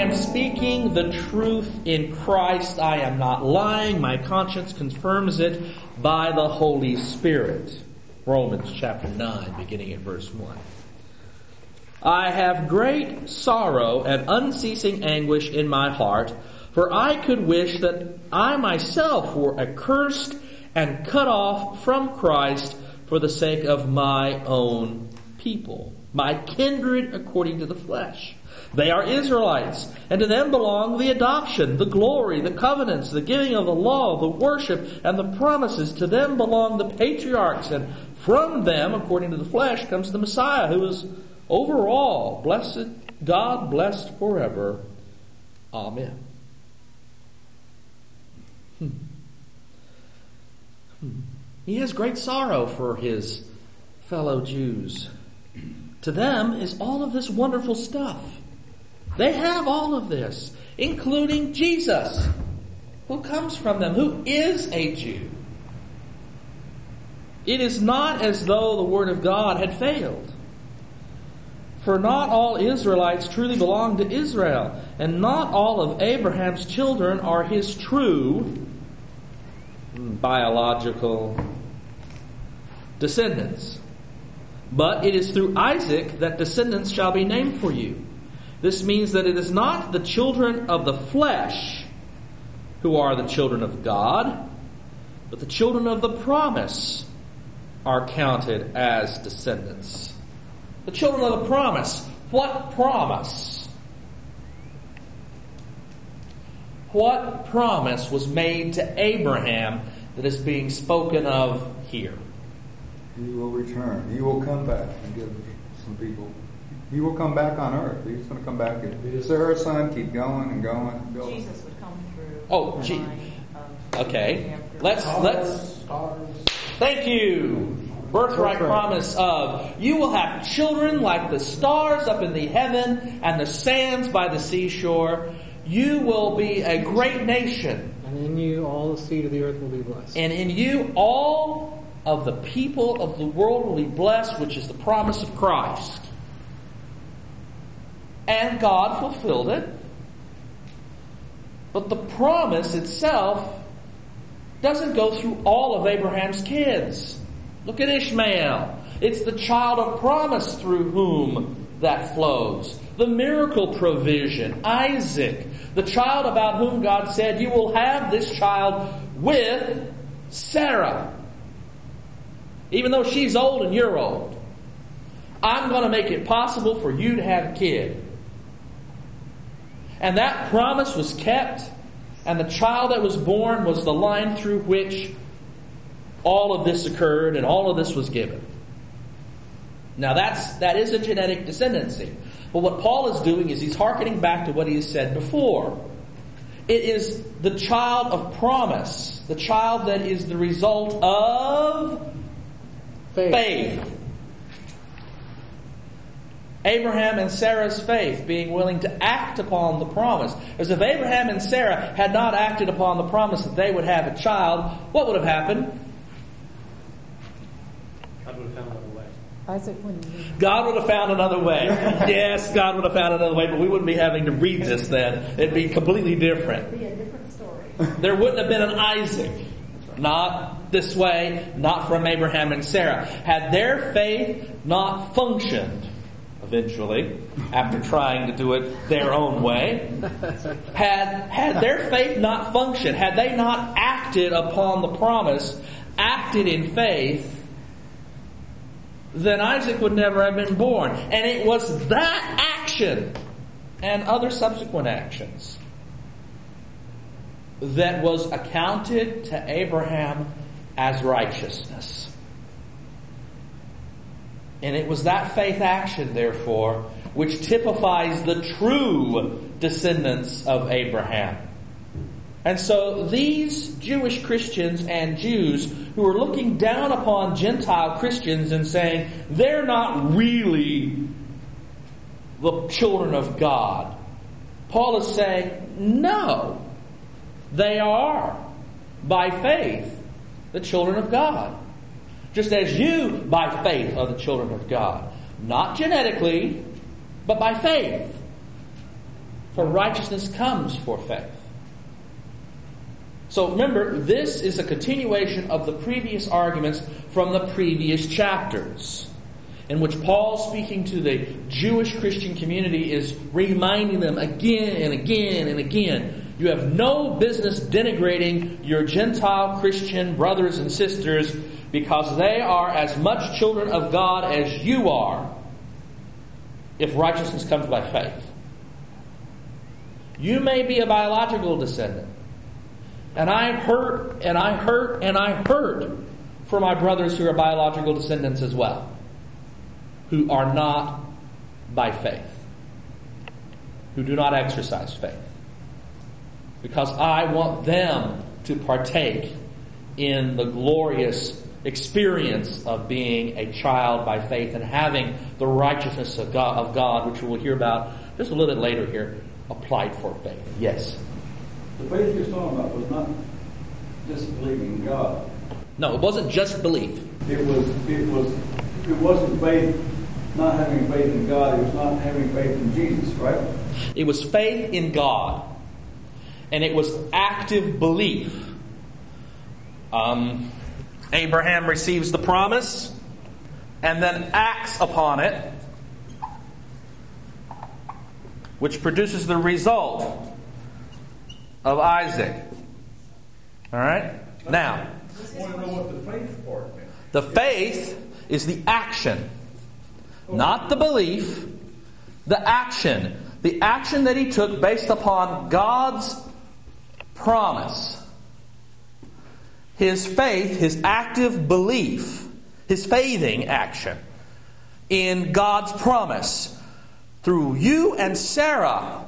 Am speaking the truth in Christ. I am not lying. My conscience confirms it by the Holy Spirit. Romans chapter 9, beginning at verse 1. I have great sorrow and unceasing anguish in my heart, for I could wish that I myself were accursed and cut off from Christ for the sake of my own people, my kindred according to the flesh. They are Israelites, and to them belong the adoption, the glory, the covenants, the giving of the law, the worship, and the promises. To them belong the patriarchs, and from them, according to the flesh, comes the Messiah, who is over all. Blessed God, blessed forever. Amen. Hmm. Hmm. He has great sorrow for his fellow Jews. To them is all of this wonderful stuff. They have all of this, including Jesus, who comes from them, who is a Jew. It is not as though the Word of God had failed. For not all Israelites truly belong to Israel, and not all of Abraham's children are his true biological descendants. But it is through Isaac that descendants shall be named for you. This means that it is not the children of the flesh who are the children of God, but the children of the promise are counted as descendants. The children of the promise. What promise? What promise was made to Abraham that is being spoken of here? He will return. He will come back and give some people. He will come back on earth. He's going to come back and Sarah's son keep going and going and going. Jesus would come through. Oh, the gee. Okay. Let's let's Thank you. Birthright promise of you will have children like the stars up in the heaven and the sands by the seashore. You will be a great nation, And in you all the seed of the earth will be blessed. and in you all of the people of the world will be blessed, which is the promise of Christ. And God fulfilled it. But the promise itself doesn't go through all of Abraham's kids. Look at Ishmael. It's the child of promise through whom that flows. The miracle provision, Isaac, the child about whom God said, You will have this child with Sarah. Even though she's old and you're old. I'm going to make it possible for you to have a kid. And that promise was kept, and the child that was born was the line through which all of this occurred and all of this was given. Now that's that is a genetic descendancy. But what Paul is doing is he's hearkening back to what he has said before. It is the child of promise, the child that is the result of Faith. faith. Abraham and Sarah's faith, being willing to act upon the promise. As if Abraham and Sarah had not acted upon the promise that they would have a child, what would have happened? God would have found another way. Isaac wouldn't. God would have found another way. yes, God would have found another way, but we wouldn't be having to read this then. It'd be completely different. It'd Be a different story. There wouldn't have been an Isaac. Not this way, not from Abraham and Sarah. Had their faith not functioned, eventually, after trying to do it their own way, had, had their faith not functioned, had they not acted upon the promise, acted in faith, then Isaac would never have been born. And it was that action and other subsequent actions that was accounted to Abraham as righteousness. And it was that faith action, therefore, which typifies the true descendants of Abraham. And so these Jewish Christians and Jews who are looking down upon Gentile Christians and saying they're not really the children of God, Paul is saying, no, they are, by faith, the children of God. Just as you, by faith, are the children of God. Not genetically, but by faith. For righteousness comes for faith. So remember, this is a continuation of the previous arguments from the previous chapters, in which Paul, speaking to the Jewish Christian community, is reminding them again and again and again you have no business denigrating your Gentile Christian brothers and sisters because they are as much children of God as you are if righteousness comes by faith. You may be a biological descendant. And I hurt and I hurt and I hurt for my brothers who are biological descendants as well, who are not by faith, who do not exercise faith. Because I want them to partake in the glorious experience of being a child by faith and having the righteousness of God, of God, which we'll hear about just a little bit later here, applied for faith. Yes? The faith you're talking about was not just believing in God. No, it wasn't just belief. It was it was it wasn't faith not having faith in God, it was not having faith in Jesus, right? It was faith in God. And it was active belief. Um, Abraham receives the promise and then acts upon it, which produces the result of Isaac. All right? Now, the faith is the action, not the belief, the action. The action that he took based upon God's promise. His faith, his active belief, his faithing action in God's promise. Through you and Sarah,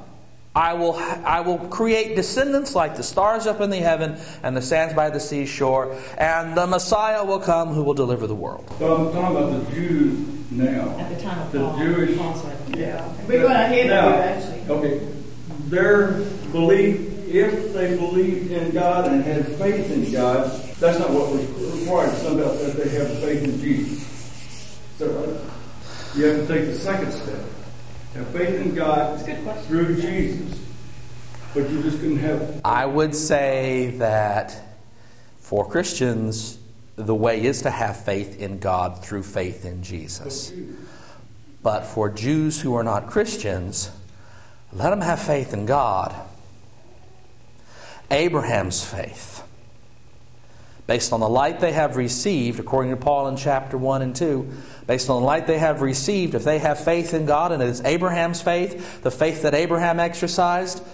I will, I will create descendants like the stars up in the heaven and the sands by the seashore, and the Messiah will come who will deliver the world. But I'm talking about the Jews now. At the time of the Paul. Jewish. Paul's writing. Yeah. We're going to hear that, actually. Okay. Their belief, if they believed in God and had faith in God, that's not what was required. It's not that they have faith in Jesus. So right? you have to take the second step. Have faith in God That's good through Jesus. But you just couldn't have I would say that for Christians, the way is to have faith in God through faith in Jesus. But for Jews who are not Christians, let them have faith in God. Abraham's faith, based on the light they have received, according to Paul in chapter 1 and 2, based on the light they have received, if they have faith in God, and it is Abraham's faith, the faith that Abraham exercised,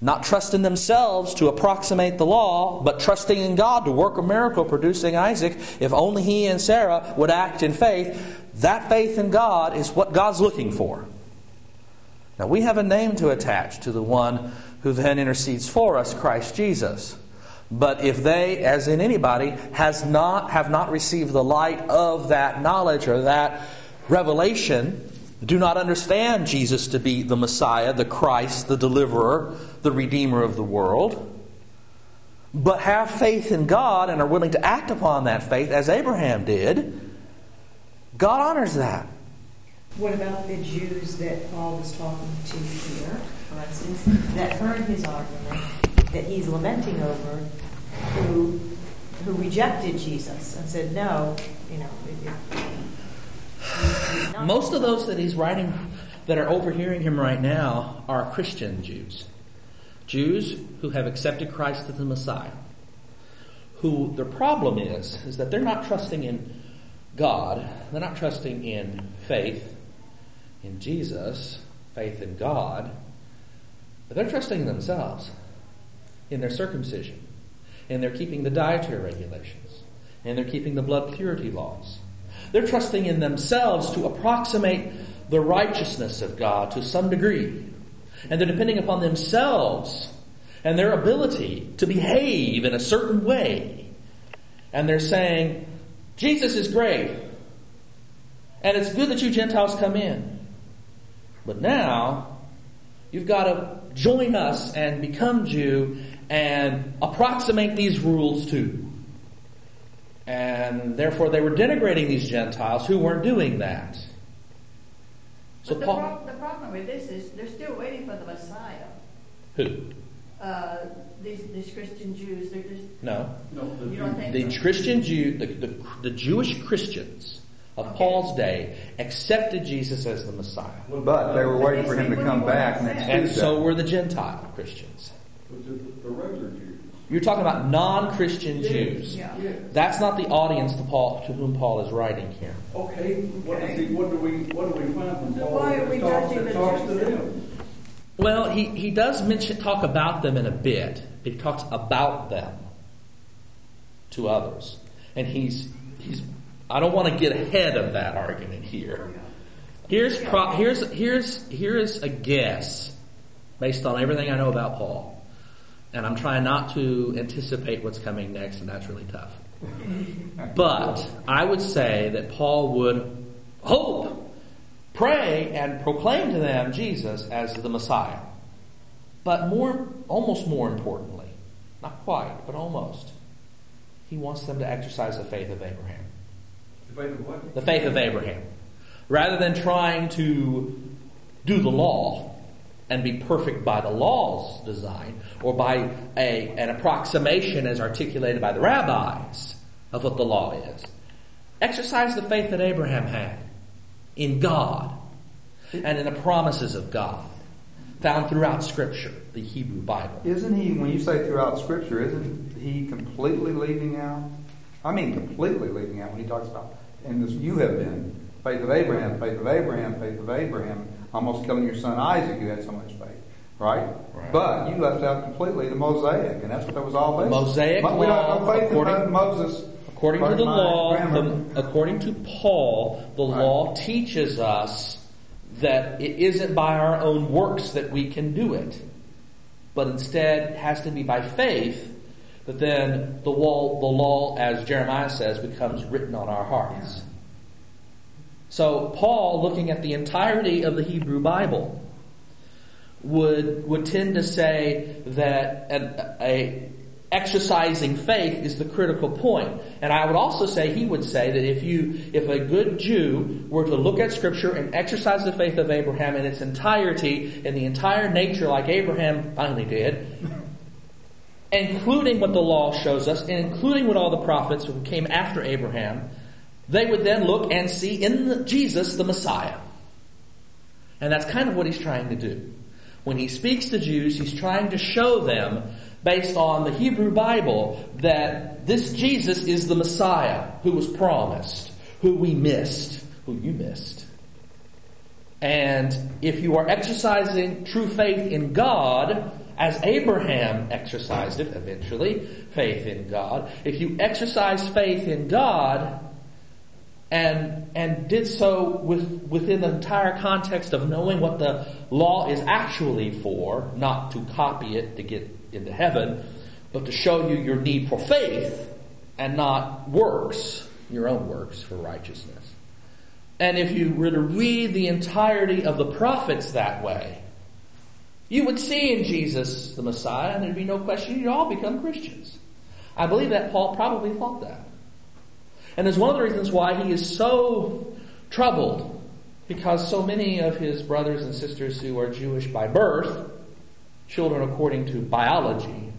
not trusting themselves to approximate the law, but trusting in God to work a miracle, producing Isaac, if only he and Sarah would act in faith, that faith in God is what God's looking for. Now, we have a name to attach to the one who then intercedes for us, Christ Jesus. But if they, as in anybody, has not, have not received the light of that knowledge or that revelation, do not understand Jesus to be the Messiah, the Christ, the deliverer, the Redeemer of the world, but have faith in God and are willing to act upon that faith as Abraham did, God honors that. What about the Jews that Paul was talking to here, for instance, that heard his argument that he's lamenting over, who who rejected Jesus and said, "No, you know." It, it, Most of those that he's writing that are overhearing him right now are Christian Jews. Jews who have accepted Christ as the Messiah. Who their problem is, is that they're not trusting in God, they're not trusting in faith in Jesus, faith in God, but they're trusting themselves, in their circumcision, and they're keeping the dietary regulations, and they're keeping the blood purity laws. They're trusting in themselves to approximate the righteousness of God to some degree. And they're depending upon themselves and their ability to behave in a certain way. And they're saying, Jesus is great. And it's good that you Gentiles come in. But now, you've got to join us and become Jew and approximate these rules too. And therefore, they were denigrating these Gentiles who weren't doing that. So But the, Paul, prob- the problem with this is they're still waiting for the Messiah. who? Uh, these, these Christian Jews, they're just, No, No, the you don't think the so? Christian Jew, the, the, the Jewish Christians of Paul's day accepted Jesus as the Messiah, But they were waiting for him to come back next and Tuesday. so were the Gentile Christians. The regular Jews. You're talking about non-Christian Yes, Jews. Yeah. Yes. That's not the audience to Paul, to whom Paul is writing here. Okay, what does he, what do we, what do we find from So Paul? why are we that talks- judging the Talks to them. Well, he, he does mention talk about them in a bit. He talks about them to others, and he's he's. I don't want to get ahead of that argument here. Here's pro, here's here's here's a guess based on everything I know about Paul, and I'm trying not to anticipate what's coming next, and that's really tough. But I would say that Paul would hope, pray, and proclaim to them Jesus as the Messiah. But more, almost more importantly, not quite, but almost, he wants them to exercise the faith of Abraham. The faith of Abraham. Rather than trying to do the law and be perfect by the law's design or by a, an approximation as articulated by the rabbis of what the law is. Exercise the faith that Abraham had in God and in the promises of God found throughout Scripture, the Hebrew Bible. Isn't he, when you say throughout Scripture, isn't he completely leaving out? I mean, completely leaving out when he talks about, and this you have been, faith of Abraham, faith of Abraham, faith of Abraham, almost killing your son Isaac, you had so much faith, right? Right. But you left out completely the Mosaic, and that's what that was all based. Mosaic But we don't have faith in Moses. According to the law, the, according to Paul, the Right. law teaches us that it isn't by our own works that we can do it, but instead has to be by faith. That then the law, the law, as Jeremiah says, becomes written on our hearts. So Paul, looking at the entirety of the Hebrew Bible, would would tend to say that a, a exercising faith is the critical point. And I would also say he would say that if you if a good Jew were to look at scripture and exercise the faith of Abraham in its entirety, in the entire nature like Abraham finally did, including what the law shows us, and including what all the prophets who came after Abraham, they would then look and see in Jesus the Messiah. And that's kind of what he's trying to do. When he speaks to Jews, he's trying to show them, based on the Hebrew Bible, that this Jesus is the Messiah who was promised, who we missed, who you missed. And if you are exercising true faith in God, as Abraham exercised it eventually, faith in God, if you exercise faith in God, and and did so with within the entire context of knowing what the law is actually for, not to copy it to get into heaven, but to show you your need for faith and not works, your own works for righteousness. And if you were to read the entirety of the prophets that way, you would see in Jesus the Messiah, and there'd be no question you'd all become Christians. I believe that Paul probably thought that. And it's one of the reasons why he is so troubled, because so many of his brothers and sisters who are Jewish by birth, children according to biology,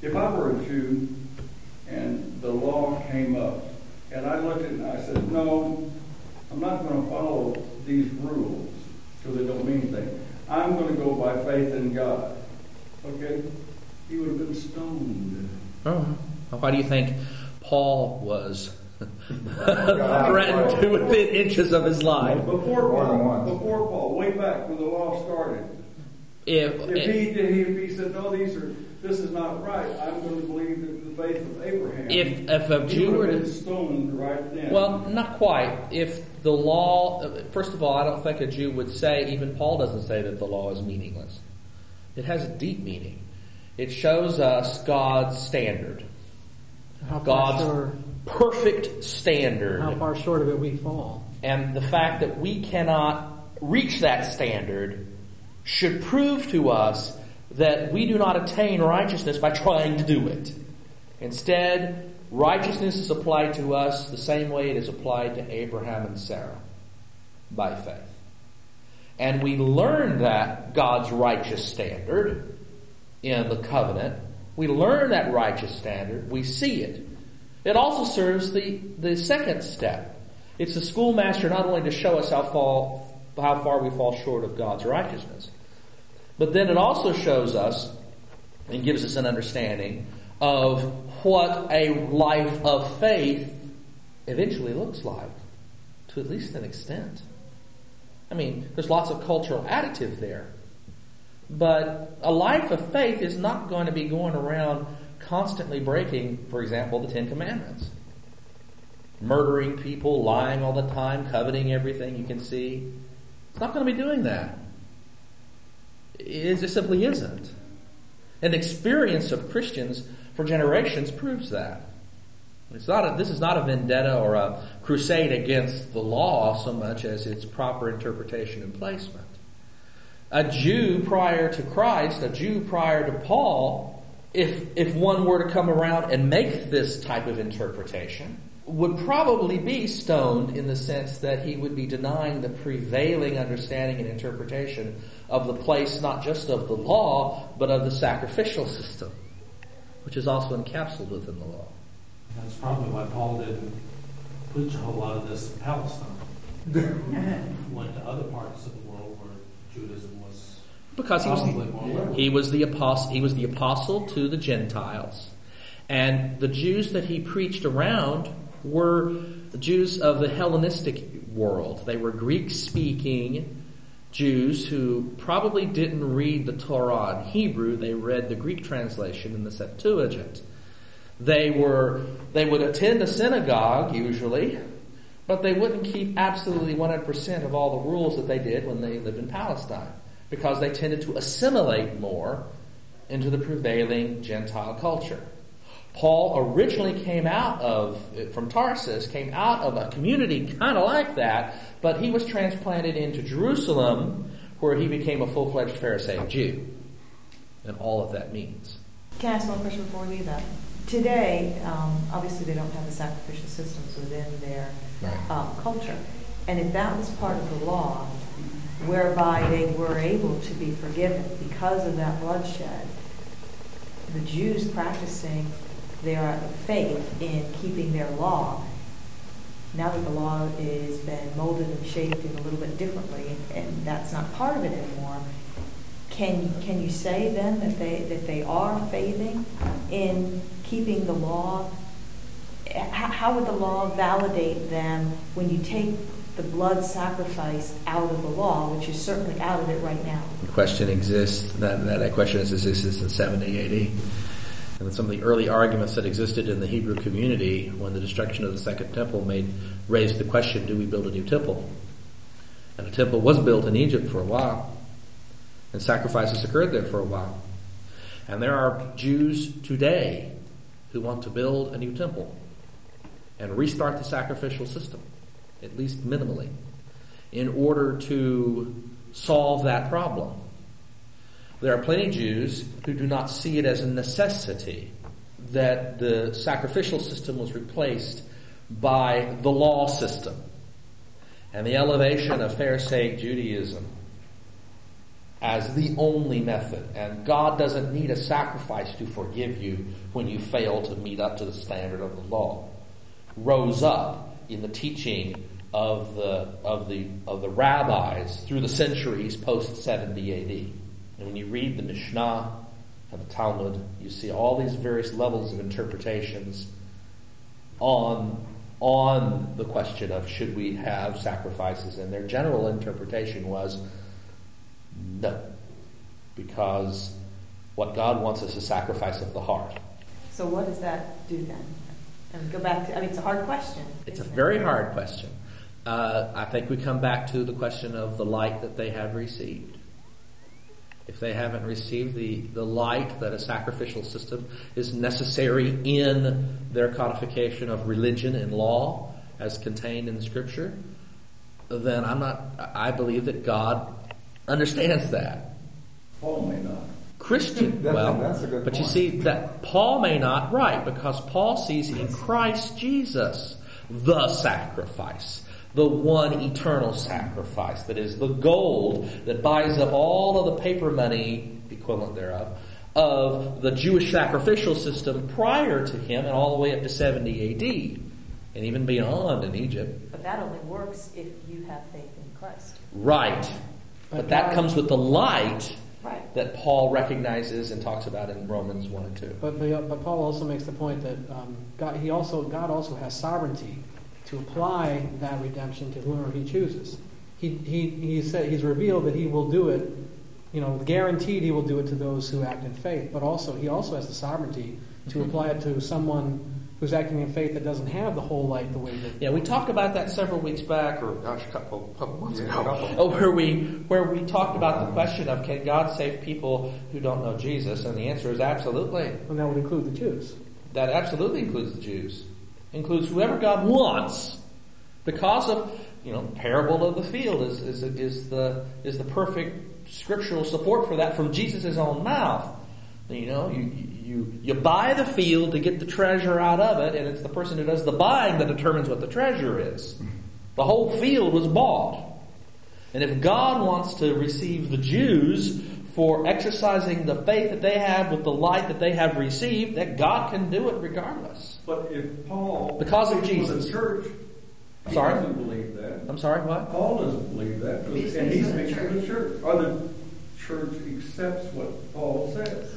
If I were a Jew and the law came up, and I looked at it and I said, no, I'm not going to follow these rules because they don't mean anything. I'm going to go by faith in God. Okay? He would have been stoned. oh, why do you think Paul was threatened to within inches of his life? Before Paul, before Paul, way back when the law started, If, if he, if he said, no, these are, this is not right, I'm going to believe that the faith of Abraham. if, if a he Jew would were have to been stoned right then. Well, not quite. If the law, first of all, I don't think a Jew would say, even Paul doesn't say that the law is meaningless. It has a deep meaning. It shows us God's standard, How God's short, perfect standard. how far short of it we fall. And the fact that we cannot reach that standard should prove to us that we do not attain righteousness by trying to do it. Instead, righteousness is applied to us the same way it is applied to Abraham and Sarah by faith. And we learn that God's righteous standard in the covenant. We learn that righteous standard. We see it. It also serves the, the second step. It's the schoolmaster not only to show us how, fall, how far we fall short of God's righteousness, but then it also shows us and gives us an understanding of what a life of faith eventually looks like, to at least an extent. I mean, there's lots of cultural additive there. But a life of faith is not going to be going around constantly breaking, for example, the Ten Commandments. Murdering people, lying all the time, coveting everything you can see. It's not going to be doing that. It simply isn't. An experience of Christians for generations proves that. It's not a, this is not a vendetta or a crusade against the law so much as its proper interpretation and placement. A Jew prior to Christ, a Jew prior to Paul, if, if one were to come around and make this type of interpretation, would probably be stoned in the sense that he would be denying the prevailing understanding and interpretation of the place not just of the law, but of the sacrificial system, which is also encapsulated within the law. That's probably why Paul didn't preach a whole lot of this in Palestine. Went to other parts of the world where Judaism was because he was more the, liberal. he was the apostle he was the apostle to the Gentiles, and the Jews that he preached around were Jews of the Hellenistic world. They were Greek speaking Jews who probably didn't read the Torah in Hebrew. They read the Greek translation in the Septuagint. They were they would attend a synagogue usually, but they wouldn't keep absolutely 100% of all the rules that they did when they lived in Palestine because they tended to assimilate more into the prevailing Gentile culture. Paul originally came out of, from Tarsus, came out of a community kind of like that, but he was transplanted into Jerusalem where he became a full-fledged Pharisaic Jew. And all of that means. Can I ask one question before we leave that? Today, um, obviously, they don't have the sacrificial systems within their Right. um, culture. And if that was part of the law, whereby they were able to be forgiven because of that bloodshed, the Jews practicing their faith in keeping their law, now that the law is been molded and shaped in a little bit differently, and that's not part of it anymore, can can you say then that they that they are faithing in keeping the law? How, would the law validate them when you take the blood sacrifice out of the law, which is certainly out of it right now? The question exists, that, that, question has existed since 70 AD. And some of the early arguments that existed in the Hebrew community when the destruction of the Second Temple made raised the question, do we build a new temple? And a temple was built in Egypt for a while, and sacrifices occurred there for a while. And there are Jews today who want to build a new temple and restart the sacrificial system, at least minimally, in order to solve that problem. There are plenty of Jews who do not see it as a necessity that the sacrificial system was replaced by the law system and the elevation of Pharisaic Judaism as the only method. And God doesn't need a sacrifice to forgive you when you fail to meet up to the standard of the law. Rose up in the teaching of the of the of the rabbis through the centuries post 70 AD. And when you read the Mishnah and the Talmud, you see all these various levels of interpretations on on the question of should we have sacrifices, and their general interpretation was no, because what God wants is a sacrifice of the heart. So what does that do then? And go back to, I mean, it's a hard question. It's a isn't it? very hard question. Uh, I think we come back to the question of the light that they have received. If they haven't received the, the light that a sacrificial system is necessary in their codification of religion and law as contained in the scripture, then I'm not, I believe that God understands that. Paul may not. Christian, That's- well, that's a good but you see that Paul may not, right, because Paul sees in Christ Jesus the sacrifice, the one eternal sacrifice that is the gold that buys up all of the paper money, equivalent thereof, of the Jewish sacrificial system prior to him and all the way up to 70 AD and even beyond in Egypt. But that only works if you have faith in Christ. Right. But But that comes with the light Right. that Paul recognizes and talks about in Romans 1 and 2. But, but, but Paul also makes the point that um, God, he also, God also has sovereignty to apply that redemption to whoever he chooses. He, he, he said, he's revealed that he will do it, you know, guaranteed he will do it to those who act in faith. But also, he also has the sovereignty to mm-hmm. apply it to someone who's acting in faith that doesn't have the whole light the way that. Yeah, we talked about that several weeks back, or gosh, a couple, couple months Yeah, ago, a couple. oh, where we where we talked about the question of can God save people who don't know Jesus, and the answer is absolutely. And that would include the Jews. That absolutely includes the Jews, includes whoever God wants, because of you know parable of the field is is is the is the perfect scriptural support for that from Jesus' own mouth. You know, you you you buy the field to get the treasure out of it, and it's the person who does the buying that determines what the treasure is. The whole field was bought. And if God wants to receive the Jews for exercising the faith that they have with the light that they have received, that God can do it regardless. But if Paul, Because of Jesus. the church, he Sorry? doesn't believe that. I'm sorry, what? Paul doesn't believe that, He and he speaks for the the church. Or the church accepts what Paul says.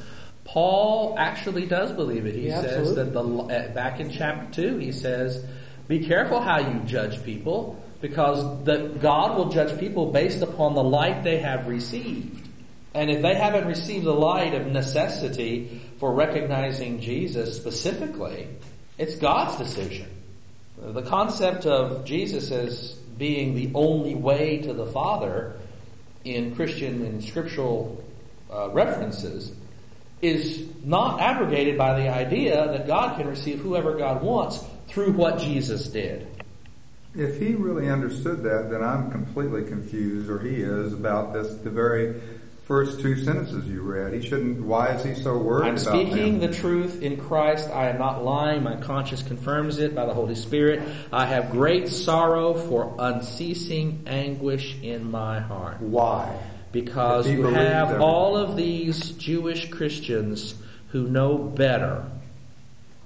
Paul actually does believe it. He Yeah, says absolutely. that the back in chapter two, he says, "Be careful how you judge people, because that God will judge people based upon the light they have received. And if they haven't received the light of necessity for recognizing Jesus specifically, it's God's decision. The concept of Jesus as being the only way to the Father in Christian and scriptural uh, references is not abrogated by the idea that God can receive whoever God wants through what Jesus did. If he really understood that, then I'm completely confused, or he is, about this, the very first two sentences you read. He shouldn't, why is he so worried I'm speaking the truth in Christ. I am not lying. My conscience confirms it by the Holy Spirit. I have great sorrow for unceasing anguish in my heart. Why? Because you have everything. all of these Jewish Christians who know better,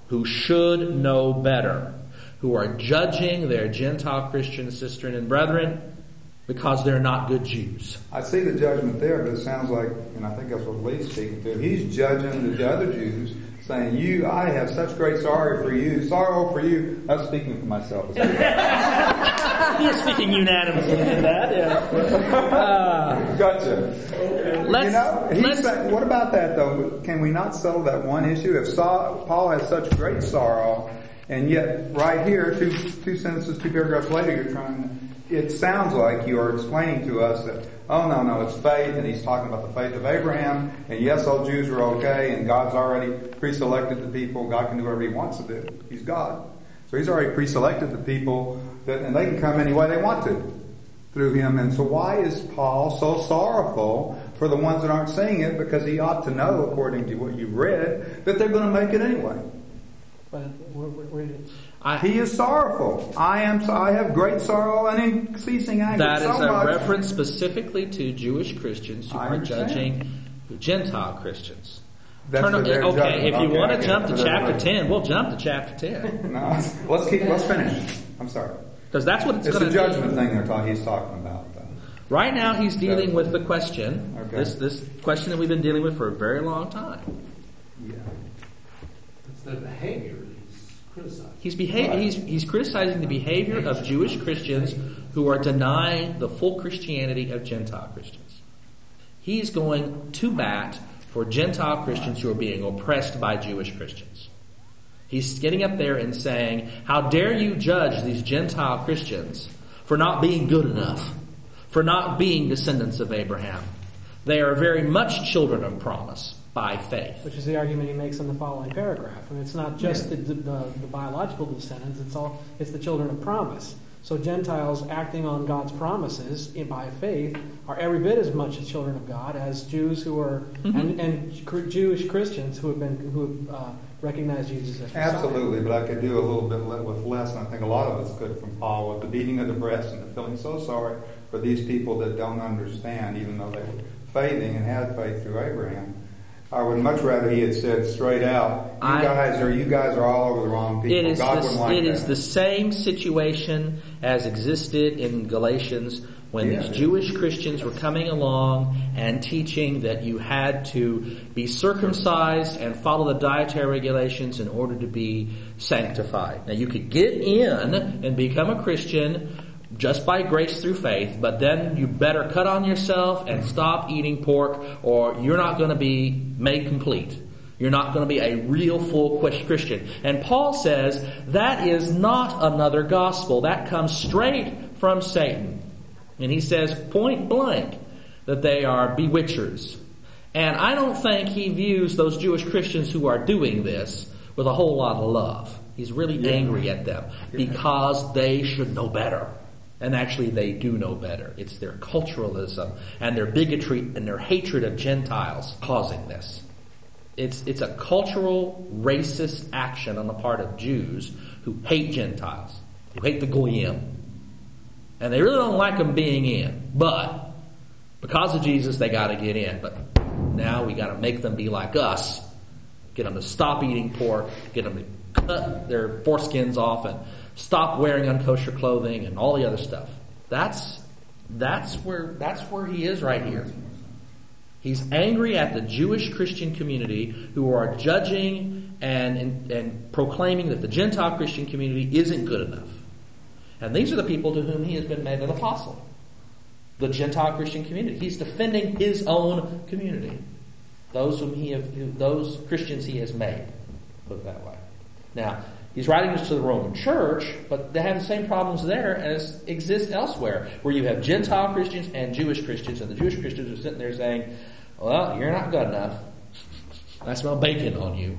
who should know better, who are judging their Gentile Christian sisters and brethren because they're not good Jews. I see the judgment there, but it sounds like, and I think that's what Lee's speaking to, he's judging the other Jews, saying, you, I have such great sorrow for you, sorrow for you. I'm speaking for myself. You're speaking unanimously in that. Yeah. Gotcha. Let's- you know, he's let's- saying, what about that though? Can we not settle that one issue? If Saul, Paul has such great sorrow, and yet right here, two, two sentences, two paragraphs later, you're trying, it sounds like you are explaining to us that, oh no, no, it's faith, and he's talking about the faith of Abraham, and yes, all Jews are okay, and God's already pre-selected the people, God can do whatever he wants to do. He's God. So he's already pre-selected the people, that, and they can come any way they want to through him. And so why is Paul so sorrowful for the ones that aren't seeing it? Because he ought to know, according to what you've read, that they're going to make it anyway. But we're, we're, we're, I, He is sorrowful. I am. I have great sorrow and unceasing anguish. that is so a much. reference specifically to Jewish Christians who I are understand. judging Gentile Christians. That's Turn- for their okay, if you Okay, want to jump to chapter judgment. 10, we'll jump to chapter 10. No, let's keep. Let's finish. I'm sorry. Because that's what it's, It's going the judgment be. thing they're talking. He's talking about. Though. Right now, he's dealing with the question, Okay. this, this question that we've been dealing with for a very long time. Yeah. It's the behavior he's beha- he's, he's criticizing the behavior of Jewish Christians who are denying the full Christianity of Gentile Christians. He's going to bat for Gentile Christians who are being oppressed by Jewish Christians. He's getting up there and saying, How dare you judge these Gentile Christians for not being good enough, for not being descendants of Abraham? They are very much children of promise by faith. which is the argument he makes in the following paragraph. And it's not just the, the, the biological descendants; it's all it's the children of promise. So Gentiles acting on God's promises in, by faith are every bit as much as children of God as Jews who are Mm-hmm. and, and cr- Jewish Christians who have been who have uh, recognized Jesus as Messiah. Absolutely, but I could do a little bit with less, and I think a lot of us could from Paul with the beating of the breast and the feeling so sorry for these people that don't understand, even though they were faithing and had faith through Abraham. I would much rather he had said straight out, "You I- guys are you guys are all over the wrong people." It is, God the, wouldn't like it is the same situation as existed in Galatians when Yeah. these Jewish Christians were coming along and teaching that you had to be circumcised and follow the dietary regulations in order to be sanctified. Now you could get in and become a Christian just by grace through faith, but then you better cut on yourself and stop eating pork or you're not going to be made complete. You're not going to be a real full Christian. And Paul says that is not another gospel. That comes straight from Satan. And he says point blank that they are bewitchers. And I don't think he views those Jewish Christians who are doing this with a whole lot of love. He's really angry at them because they should know better. And actually, they do know better. It's their culturalism and their bigotry and their hatred of Gentiles causing this. It's, it's a cultural racist action on the part of Jews who hate Gentiles, who hate the Goyim. And they really don't like them being in. But because of Jesus, they got to get in. But now we got to make them be like us. Get them to stop eating pork. Get them to cut their foreskins off and stop wearing unkosher clothing and all the other stuff. That's that's where that's where he is right here. He's angry at the Jewish Christian community who are judging and, and, and proclaiming that the Gentile Christian community isn't good enough. And these are the people to whom he has been made an apostle. The Gentile Christian community. He's defending his own community. Those whom he have, those Christians he has made. Put it that way. Now, he's writing this to the Roman church, but they have the same problems there as exist elsewhere, where you have Gentile Christians and Jewish Christians, and the Jewish Christians are sitting there saying, Well, you're not good enough. I smell bacon on you.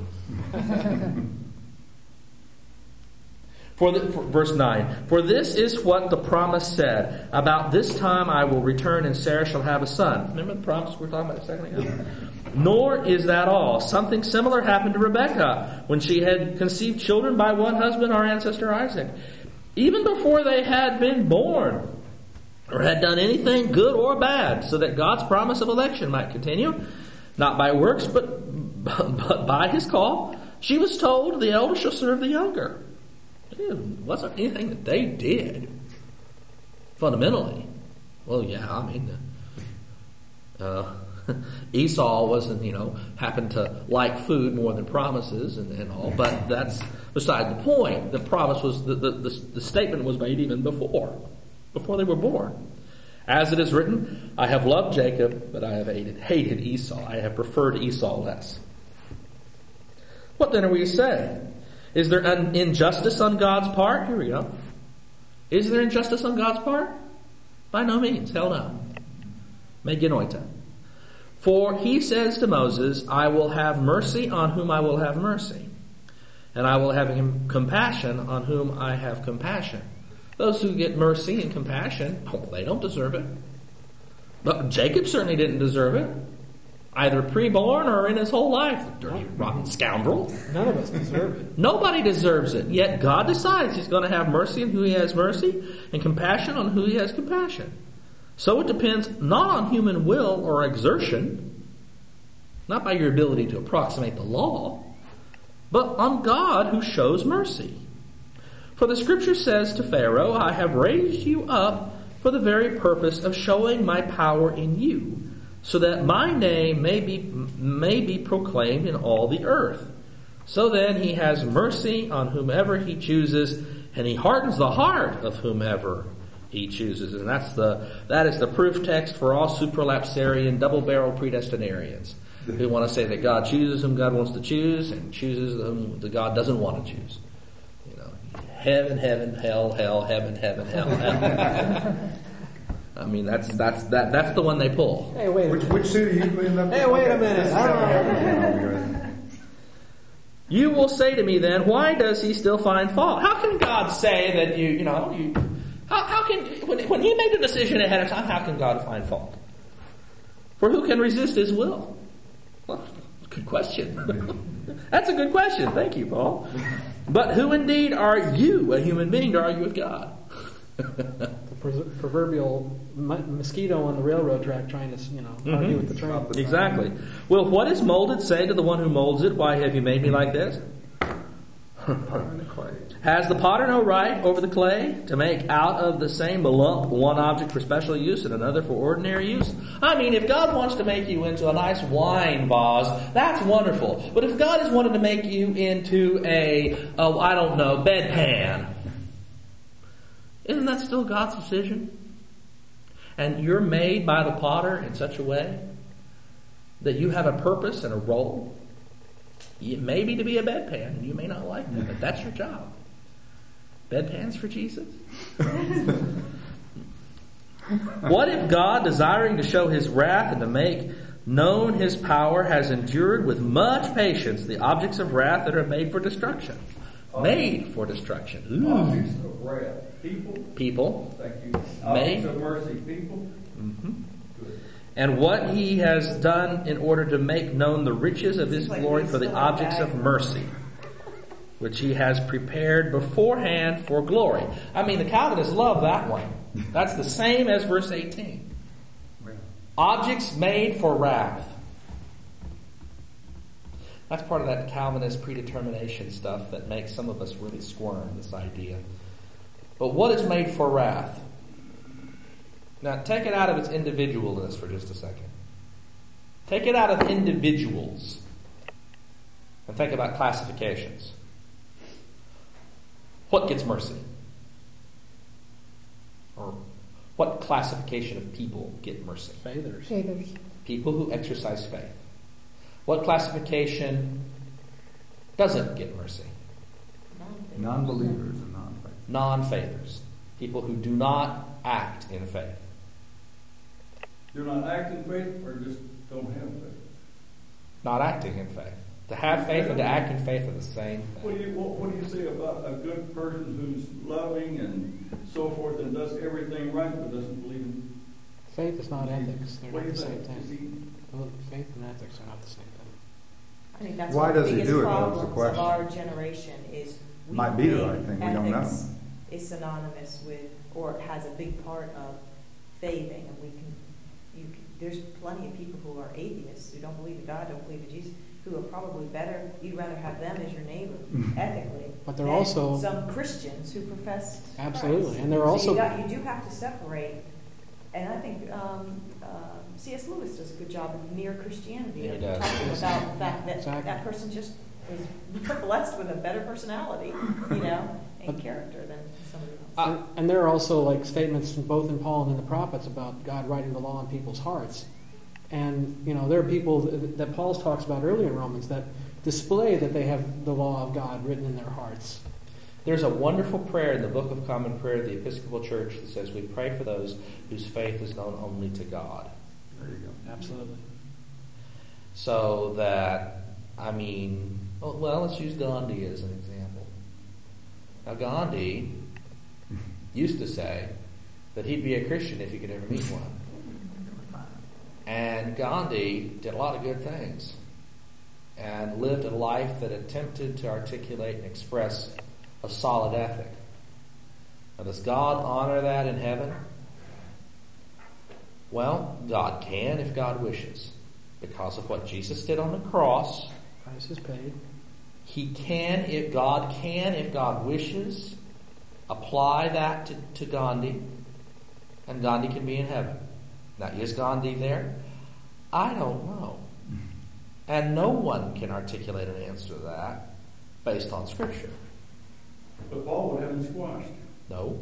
For, the, for verse 9, for this is what the promise said. About this time I will return and Sarah shall have a son. Remember the promise we were talking about a second ago? Nor is that all. Something similar happened to Rebekah when she had conceived children by one husband, our ancestor Isaac. Even before they had been born or had done anything good or bad, so that God's promise of election might continue, not by works, but, but by his call, she was told, The elder shall serve the younger. It wasn't anything that they did fundamentally. Well, yeah, I mean, uh, Esau wasn't, you know, happened to like food more than promises and, and all, but that's beside the point. The promise was, the, the, the, the statement was made even before, before they were born. As it is written, I have loved Jacob, but I have hated, hated Esau. I have preferred Esau less. What then are we to say? Is there an injustice on God's part? Here we go. Is there injustice on God's part? By no means. Hell no. Me genoito. For he says to Moses, I will have mercy on whom I will have mercy, and I will have compassion on whom I have compassion. Those who get mercy and compassion, oh, they don't deserve it. But Jacob certainly didn't deserve it, either pre-born or in his whole life. Dirty, rotten scoundrel. None of us deserve it. Nobody deserves it. Yet God decides He's going to have mercy on who He has mercy and compassion on who He has compassion. So it depends not on human will or exertion, not by your ability to approximate the law, but on God who shows mercy. For the scripture says to Pharaoh, I have raised you up for the very purpose of showing my power in you, so that my name may be, may be proclaimed in all the earth. So then he has mercy on whomever he chooses, and he hardens the heart of whomever he chooses. And that's the, that is the proof text for all supralapsarian, double-barrel predestinarians who want to say that God chooses whom God wants to choose and chooses whom the God doesn't want to choose. You know, heaven, heaven, hell, hell, heaven, heaven, hell, hell. I mean, that's that's that that's the one they pull. Hey, wait. Which, which suit are you cleaning up? Hey, wait a minute. I don't know. everything will be. You will say to me then, why does he still find fault? How can God say that you, you know, you, How, how can, when, when he made the decision ahead of time, how can God find fault? For who can resist his will? Well, good question. That's a good question. Thank you, Paul. But who indeed are you, a human being, to argue with God? The proverbial mosquito on the railroad track trying to, you know, mm-hmm. argue with the train. Exactly. Will what is molded say to the one who molds it, Why have you made me like this? Has the potter no right over the clay to make out of the same lump one object for special use and another for ordinary use? I mean, if God wants to make you into a nice wine vase, that's wonderful. But if God is wanting to make you into a, oh, I don't know, bedpan, isn't that still God's decision? And you're made by the potter in such a way that you have a purpose and a role. It may be to be a bedpan, and you may not like that, but that's your job. Bedpans for Jesus? what if God, desiring to show his wrath and to make known his power, has endured with much patience the objects of wrath that are made for destruction? Made for destruction. Ooh. Objects of wrath. People, People. thank you. Made. Objects of mercy. People. hmm And what he has done in order to make known the riches of his glory for the objects of mercy, which he has prepared beforehand for glory. I mean, the Calvinists love that one. That's the same as verse 18. Objects made for wrath. That's part of that Calvinist predetermination stuff that makes some of us really squirm, this idea. But what is made for wrath? Now, take it out of its individualness for just a second. Take it out of individuals and think about classifications. What gets mercy? Or what classification of people get mercy? Faithers. Faithers. People who exercise faith. What classification doesn't get mercy? Non-believers and non-faith. Non faithers. People who do not act in faith. Do not act in faith or just don't have faith. Not acting in faith. To have faith and to act in faith are the same What do you what, what do you say about a good person who's loving and so forth and does everything right but doesn't believe in? Faith is not ethics. They're What not the same think? Thing. Faith and ethics are not the same thing. I think that's Why one of the does he biggest do it, though, is the problems of question. our generation is we Might be the think right thing, we don't know. ethics is synonymous with, or has a big part of faithing, and we can, you can, there's plenty of people who are atheists, who don't believe in God, don't believe in Jesus, who are probably better, you'd rather have them as your neighbor ethically. But they're than also- Some Christians who profess Absolutely, Christ. and they're So also- you got, you do have to separate, and I think, um, um, C.S. Lewis does a good job of mere Christianity. Yeah, he does. Talking about the fact that Exactly. that person just is blessed with a better personality, you know, and But- character than somebody else. Uh, And, and there are also like statements in both in Paul and in the prophets about God writing the law on people's hearts. And you know, there are people that, that Paul talks about earlier in Romans that display that they have the law of God written in their hearts. There's a wonderful prayer in the Book of Common Prayer of the Episcopal Church that says, We pray for those whose faith is known only to God. There you go. Absolutely. So that, I mean, well, well, let's use Gandhi as an example. Now, Gandhi used to say that he'd be a Christian if he could ever meet one. And Gandhi did a lot of good things and lived a life that attempted to articulate and express a solid ethic. Now, does God honor that in heaven? Well, God can if God wishes. Because of what Jesus did on the cross, Price is paid. He can, if God can, if God wishes, apply that to, to Gandhi, and Gandhi can be in heaven. Now, is Gandhi there? I don't know. And no one can articulate an answer to that based on Scripture. but Paul would have him squashed. No.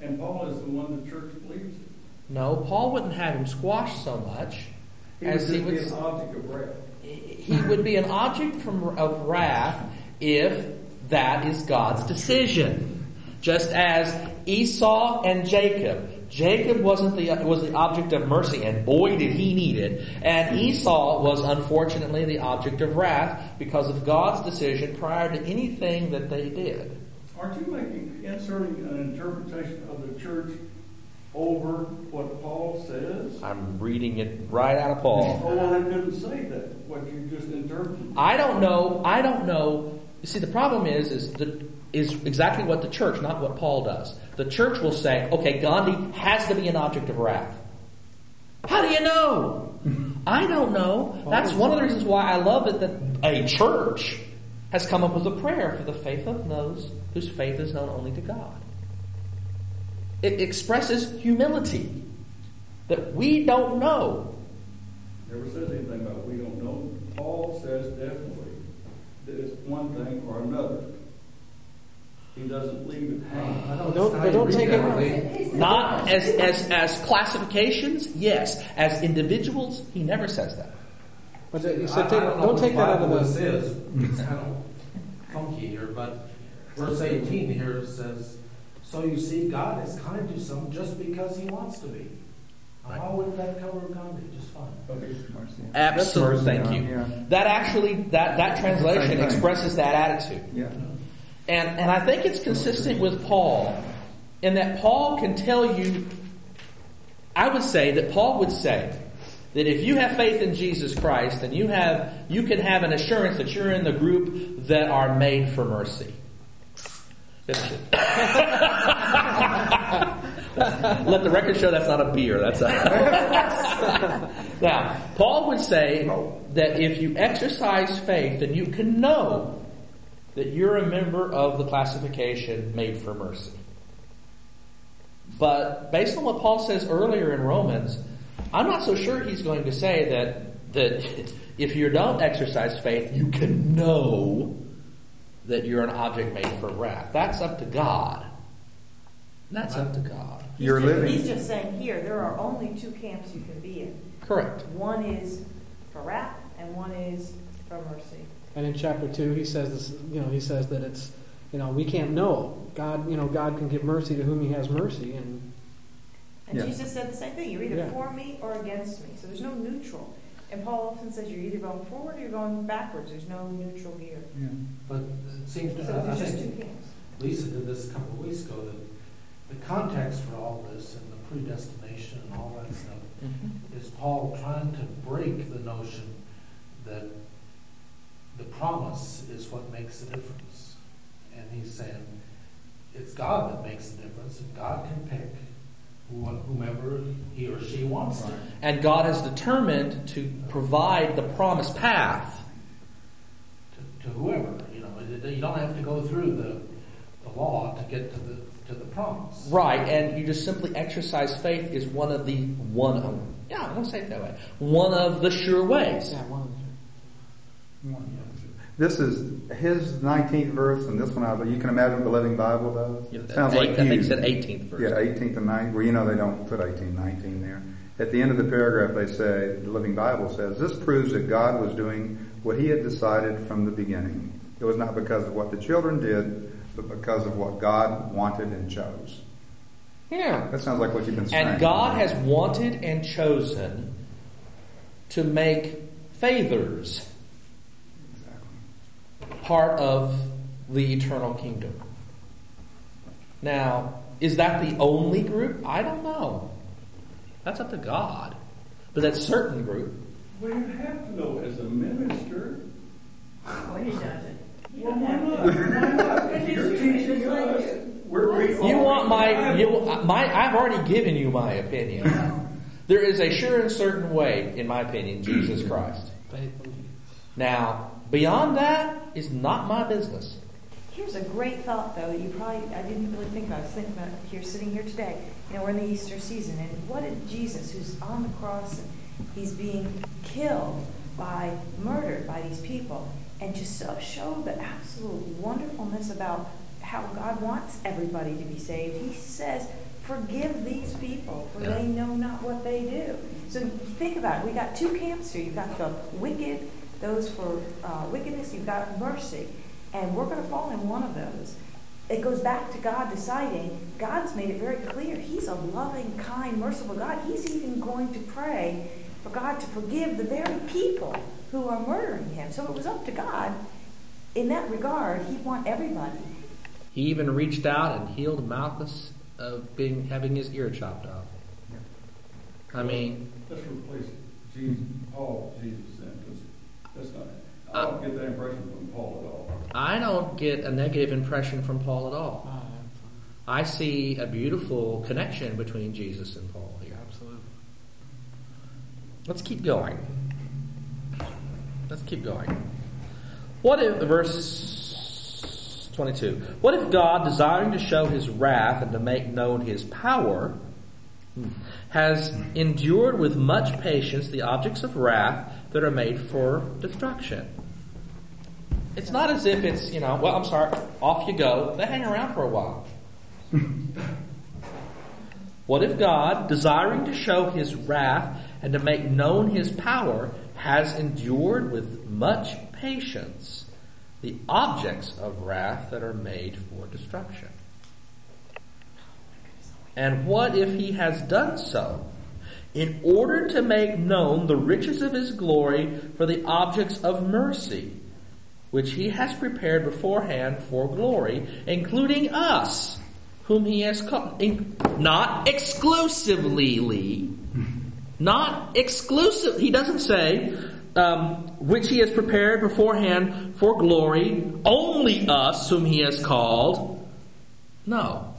And Paul is the one the church believes in. No, Paul wouldn't have him squashed so much He would as just he be an object of wrath. he would be an object from, of wrath if that is God's decision. Just as Esau and Jacob. Jacob wasn't the, was the object of mercy, and boy did he need it. And Esau was unfortunately the object of wrath because of God's decision prior to anything that they did. Aren't you making, inserting an interpretation of the church over what Paul says? I'm reading it right out of Paul. Oh, well, it didn't say that, what you just interpreted. I don't know. I don't know. You see, the problem is, is the, is exactly what the church, not what Paul does. The church will say, okay, Gandhi has to be an object of wrath. How do you know? I don't know. That's one of the reasons why I love it that a church has come up with a prayer for the faith of those whose faith is known only to God. It expresses humility that we don't know. Never says anything about we don't know. Paul says definitely that it's one thing or another. He doesn't leave it hanging. Oh, I Don't- but don't take it- it. Not as, as, as classifications, yes. As individuals, he never says that. But uh, you I, said I take, don't don't take that out of this the. is. It's kind of funky here, but verse 18 here says, So you see, God is kind to some just because he wants to be. Now, How would that cover Gandhi? Just fine. Mercy. Absolutely. Thank you. yeah. That actually, that, that translation expresses that attitude. Yeah. And, and I think it's consistent with Paul in that Paul can tell you, I would say that Paul would say that if you have faith in Jesus Christ, and you have, you can have an assurance that you're in the group that are made for mercy. Let the record show that's not a beer. That's a. now, Paul would say that if you exercise faith, then you can know that you're a member of the classification made for mercy. But based on what Paul says earlier in Romans, I'm not so sure he's going to say that that if you don't exercise faith, you can know that you're an object made for wrath. That's up to God. That's up to God. He's You're just, living- He's just saying here, there are only two camps you can be in. Correct. One is for wrath, and one is for mercy. And in chapter two, he says this. You know, he says that it's. You know, we can't know. God, you know, God can give mercy to whom He has mercy, and And Yeah. Jesus said the same thing. You're either Yeah. for me or against me. So there's no neutral. And Paul often says you're either going forward or you're going backwards. There's no neutral gear. Yeah. But it seems to So I there's just two think. Lisa did this a couple of weeks ago that the context for all this and the predestination and all that stuff mm-hmm. is Paul trying to break the notion that the promise is what makes the difference. And he's saying it's God that makes the difference, and God can pick wh- whomever he or she wants to. And God has determined to provide the promised path. to, to whoever. You know, you don't have to go through the, the law to get to the to the promise. Right, and you just simply exercise faith is one of the one of yeah, I'm gonna say it that way. One of the sure ways. yeah, one. This is his 19th verse, and this one, I, you can imagine what the Living Bible does. Yeah, Sounds eight- like I think it said 18th verse. Yeah, 18th and 19th. Well, you know they don't put 18, 19 there. At the end of the paragraph, they say, the Living Bible says, this proves that God was doing what he had decided from the beginning. It was not because of what the children did, but because of what God wanted and chose. Yeah. That sounds like what you've been saying. And God has wanted and chosen to make faithers part of the eternal kingdom. Now, is that the only group? I don't know. That's up to God. But that certain group. Well, you have to know as a minister. Well, he doesn't. You Well, don't why not? Why not? Because You're it's- teaching it's us. We're reading You want my, you, my, I've already given you my opinion. There is a sure and certain way, in my opinion, Jesus Christ. Faith in Jesus. Now, beyond that is not my business. Here's a great thought, though, that you probably, I didn't really think about. I was thinking about here, sitting here today. You know, we're in the Easter season, and what did Jesus, who's on the cross and he's being killed by, murdered by these people, and just so, show the absolute wonderfulness about how God wants everybody to be saved. He says, Forgive these people, for Yeah. they know not what they do. So think about it. We got two camps here. You've got the wicked, those for uh, wickedness. You've got mercy, and we're going to fall in one of those. It goes back to God deciding. God's made it very clear. He's a loving, kind, merciful God. He's even going to pray for God to forgive the very people who are murdering him. So it was up to God. In that regard, He'd want everybody. He even reached out and healed Malchus of being having his ear chopped off. I mean, Let's replace Jesus, Paul, Jesus then, because that's not, I don't get that impression from Paul at all. I don't get a negative impression from Paul at all. Ah, I see a beautiful connection between Jesus and Paul here. absolutely. Let's keep going. Let's keep going. What if, verse 22, what if God, desiring to show his wrath and to make known his power, has endured with much patience the objects of wrath that are made for destruction? It's not as if it's, you know, well, I'm sorry, off you go. They hang around for a while. What if God, desiring to show his wrath and to make known his power, has endured with much patience the objects of wrath that are made for destruction? And what if he has done so in order to make known the riches of his glory for the objects of mercy, which he has prepared beforehand for glory, including us? whom he has called. Not exclusively, not exclusive. He doesn't say, um, which he has prepared beforehand for glory, only us whom he has called. No.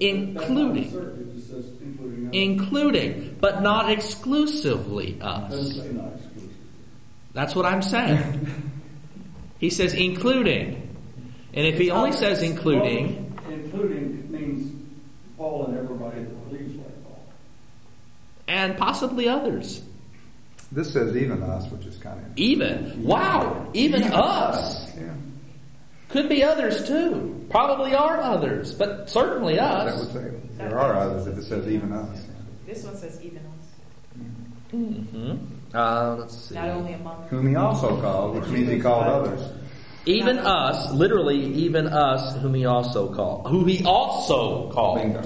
Including. That's not certain, it just says including. but not exclusively us. say not exclusive. That's what I'm saying. He says including. And if he only says including, Including means Paul and everybody that believes like Paul. and possibly others. This says even us, which is kind of Even. Wow. Even us. Yeah, Could be others too. Probably are others, but certainly that us. would say there are others if it says even us. This one says even us, hmm Uh, let's see. not only among. Whom he also called, which means he called others. Even us, literally, even us, whom he also called. Who he also called. Bingo.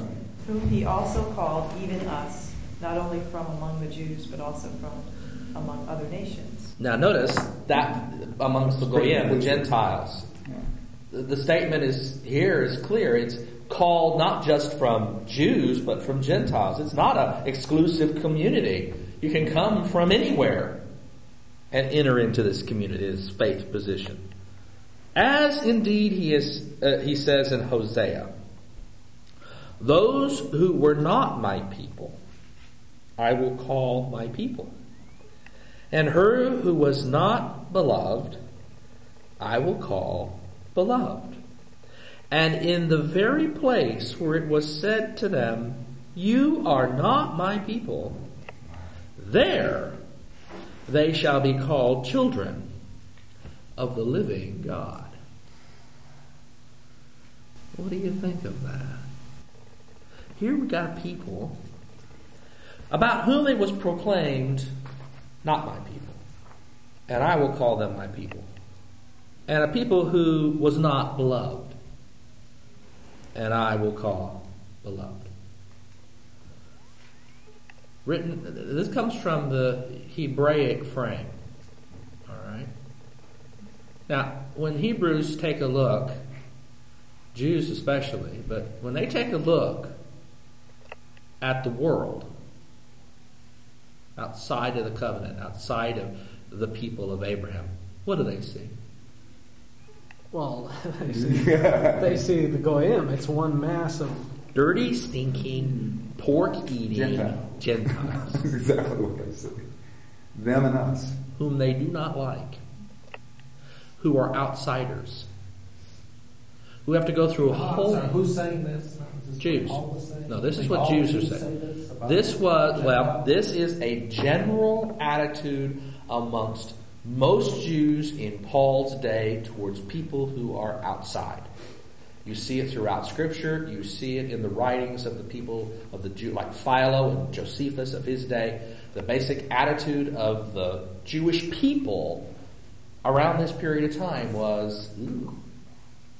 Whom he also called even us, not only from among the Jews, but also from among other nations. Now, notice that amongst the Goyim, the Gentiles, the the statement is here is clear. It's called not just from Jews, but from Gentiles. It's not an exclusive community. You can come from anywhere and enter into this community, this faith position. As indeed he is, uh, he says in Hosea, those who were not my people, I will call my people. And her who was not beloved, I will call beloved. And in the very place where it was said to them, You are not my people, there they shall be called children of the living God. What do you think of that? Here we got people about whom it was proclaimed, not my people, and I will call them my people, and a people who was not beloved, and I will call beloved. Written, this comes from the Hebraic frame. All right. Now, when Hebrews take a look, Jews especially, but when they take a look at the world outside of the covenant, outside of the people of Abraham, what do they see? Well, they see, they see the goyim. It's one mass of Dirty, stinking, pork eating Gentile. Gentiles That's exactly what they say. Them and us. whom they do not like, who are outsiders, who have to go through a Oh, whole. sorry, who's saying this? Is this Jews. Paul was saying? No, this is what all Jews are saying. this This was, well, this is a general attitude amongst most Jews in Paul's day towards people who are outside. You see it throughout Scripture. You see it in the writings of the people of the Jew, like Philo and Josephus of his day. The basic attitude of the Jewish people around this period of time was, ooh.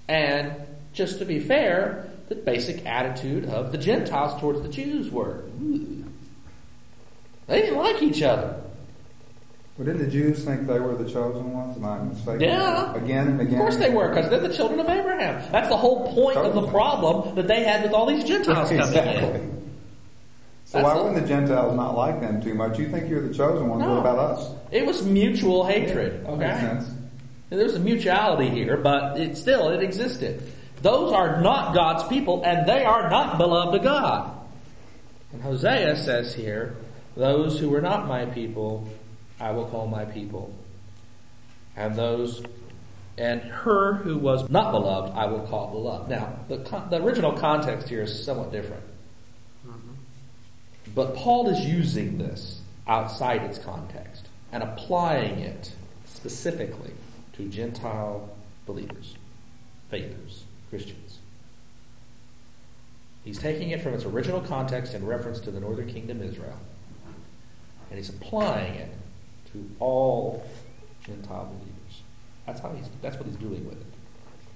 And just to be fair, the basic attitude of the Gentiles towards the Jews were, ooh. They didn't like each other. Well, didn't the Jews think they were the chosen ones? Am I mistaken? Yeah. Again and again. Of course they were, because they're the children of Abraham. That's the whole point of the problem that they had with all these Gentiles coming Exactly. in. So That's why wouldn't the Gentiles not like them too much? You think you're the chosen ones. No. What about us? It was mutual hatred. Makes Okay, sense. there was a mutuality here, but it still it existed. Those are not God's people, and they are not beloved of God. And Hosea says here, "Those who were not my people, I will call my people, and those." And her who was not beloved, I will call beloved. Now, the, the original context here is somewhat different. Mm-hmm. But Paul is using this outside its context and applying it specifically to Gentile believers, faithers, Christians. He's taking it from its original context in reference to the northern kingdom Israel, and he's applying it to all Gentile believers. That's how he's that's what he's doing with it.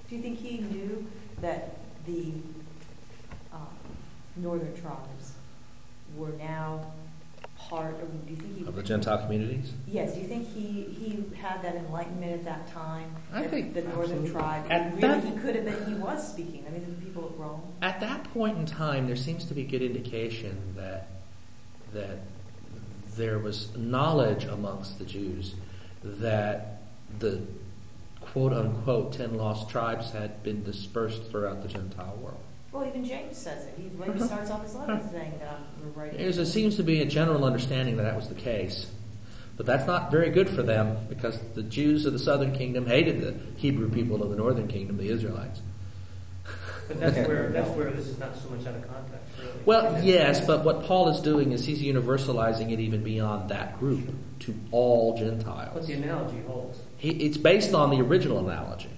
Do you think he knew that the um, northern tribes were now part of? Do you think he? Of the Gentile communities? Yes. Do you think he he had that enlightenment at that time? I that think the northern absolutely. tribe. At really, that- he could have been. He was speaking. I mean, the people of Rome. At that point in time, there seems to be good indication that that there was knowledge amongst the Jews that the quote unquote ten lost tribes had been dispersed throughout the Gentile world. Well, even James says it. He, when Uh-huh. he starts off his letter saying that I'm writing. There seems to be a general understanding that that was the case. But that's not very good for them because the Jews of the southern kingdom hated the Hebrew people of the northern kingdom, the Israelites. But that's where, that's where this is not so much out of context, really. Well, yes, but what Paul is doing is he's universalizing it even beyond that group to all But Gentiles. the analogy holds. He, it's based on the original analogy,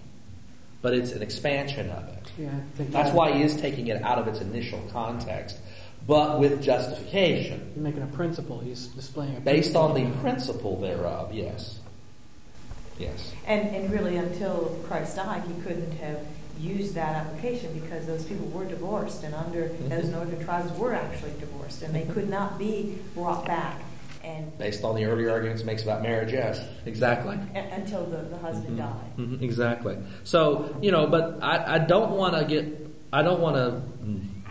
but it's an expansion of it. Yeah, I That's that- why he is taking it out of its initial context, but with justification, He's making a principle. He's displaying a based principle. on the principle thereof. Yes, yes. And, and really, until Christ died, he couldn't have used that application because those people were divorced, and under those Mhm. northern tribes were actually divorced, and they could not be brought back and Based on the earlier arguments it makes about marriage, yes, exactly. a- until the, the husband died. Mhm, exactly. So you know, but I, I don't want to get, I don't want to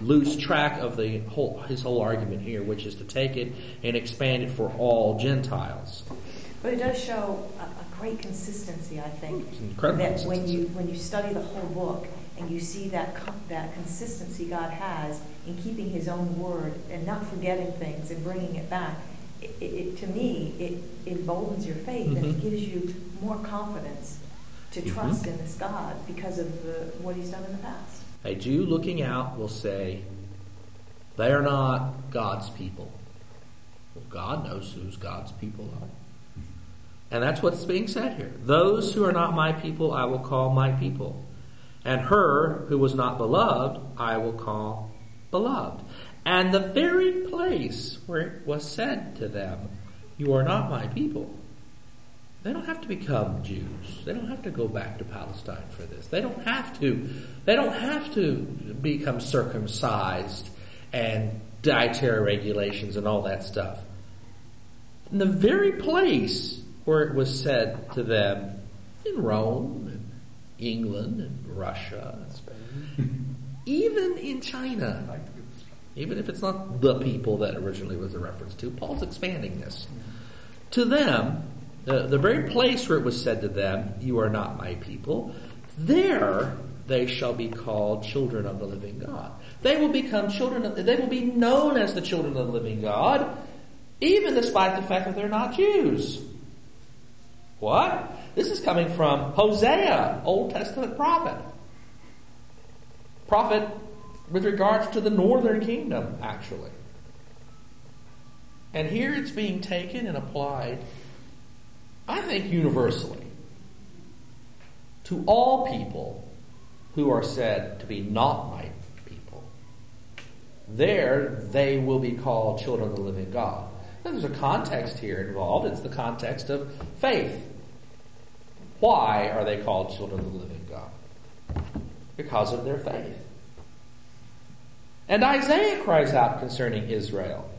lose track of the whole his whole argument here, which is to take it and expand it for all Gentiles. But it does show a, a great consistency, I think. That when you when you study the whole book and you see that that consistency God has in keeping His own word and not forgetting things and bringing it back, it, it, it- to me it emboldens your faith and it Mhm. gives you more confidence to Mhm. trust in this God because of the, what He's done in the past. A Jew looking out will say, "They are not God's people." Well, God knows whose God's people are. And that's what's being said here. Those who are not my people, I will call my people. And her who was not beloved, I will call beloved. And the very place where it was said to them, You are not my people, they don't have to become Jews. They don't have to go back to Palestine for this. They don't have to. They don't have to become circumcised and dietary regulations and all that stuff. In the very place where it was said to them in Rome and England and Russia, Spain. even in China, even if it's not the people that originally was a reference to, Paul's expanding this. To them, the, the very place where it was said to them, You are not my people, there they shall be called children of the living God. They will become children, of, they will be known as the children of the living God, even despite the fact that they're not Jews. What? This is coming from Hosea, Old Testament prophet. Prophet with regards to the northern kingdom, actually. And here it's being taken and applied, I think, universally to all people who are said to be not my people. There, they will be called children of the living God. Now, there's a context here involved. It's the context of faith. Why are they called children of the living God? Because of their faith. And Isaiah cries out concerning Israel.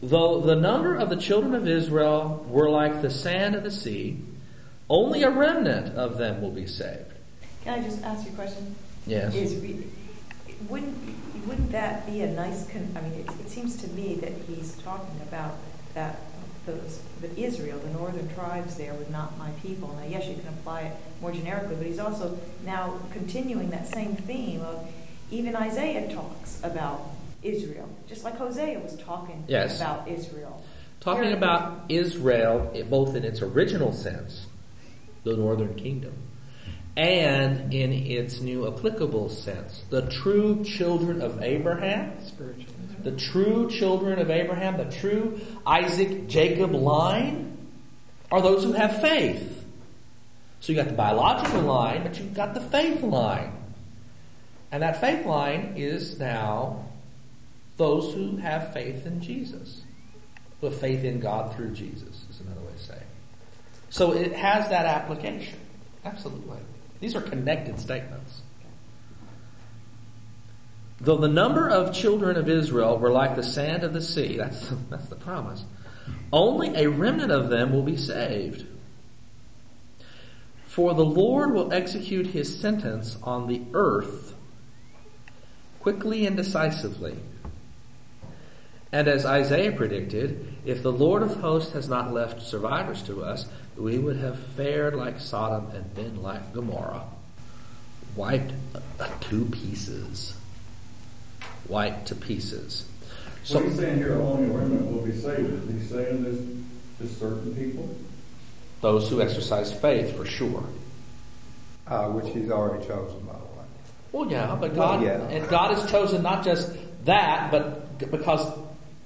Though the number of the children of Israel were like the sand of the sea, only a remnant of them will be saved. Can I just ask you a question? Yes. Is wouldn't wouldn't that be a nice? Con- I mean, it, it seems to me that he's talking about that those that Israel, the northern tribes there, were not my people. Now, yes, you can apply it more generically, but he's also now continuing that same theme of even Isaiah talks about Israel, just like Hosea was talking Yes. about Israel. Talking Here- about Israel, both in its original sense, the northern kingdom, and in its new applicable sense, the true children of Abraham, Spiritual. The true children of Abraham, the true Isaac Jacob line, are those who have faith. So you got the biological line, but you've got the faith line. And that faith line is now those who have faith in Jesus. Have faith in God through Jesus, is another way to say. So it has that application. Absolutely. These are connected statements. Though the number of children of Israel were like the sand of the sea, that's, that's the promise, only a remnant of them will be saved. For the Lord will execute his sentence on the earth quickly and decisively. And as Isaiah predicted, if the Lord of hosts has not left survivors to us, we would have fared like Sodom and been like Gomorrah, wiped to pieces. Wiped to pieces. So he's saying here, only a remnant will be saved. Is he saying this to certain people? those who exercise faith, for sure. Uh, which he's already chosen, by the way. Well, yeah, but Well, God yeah. and God has chosen not just that, but because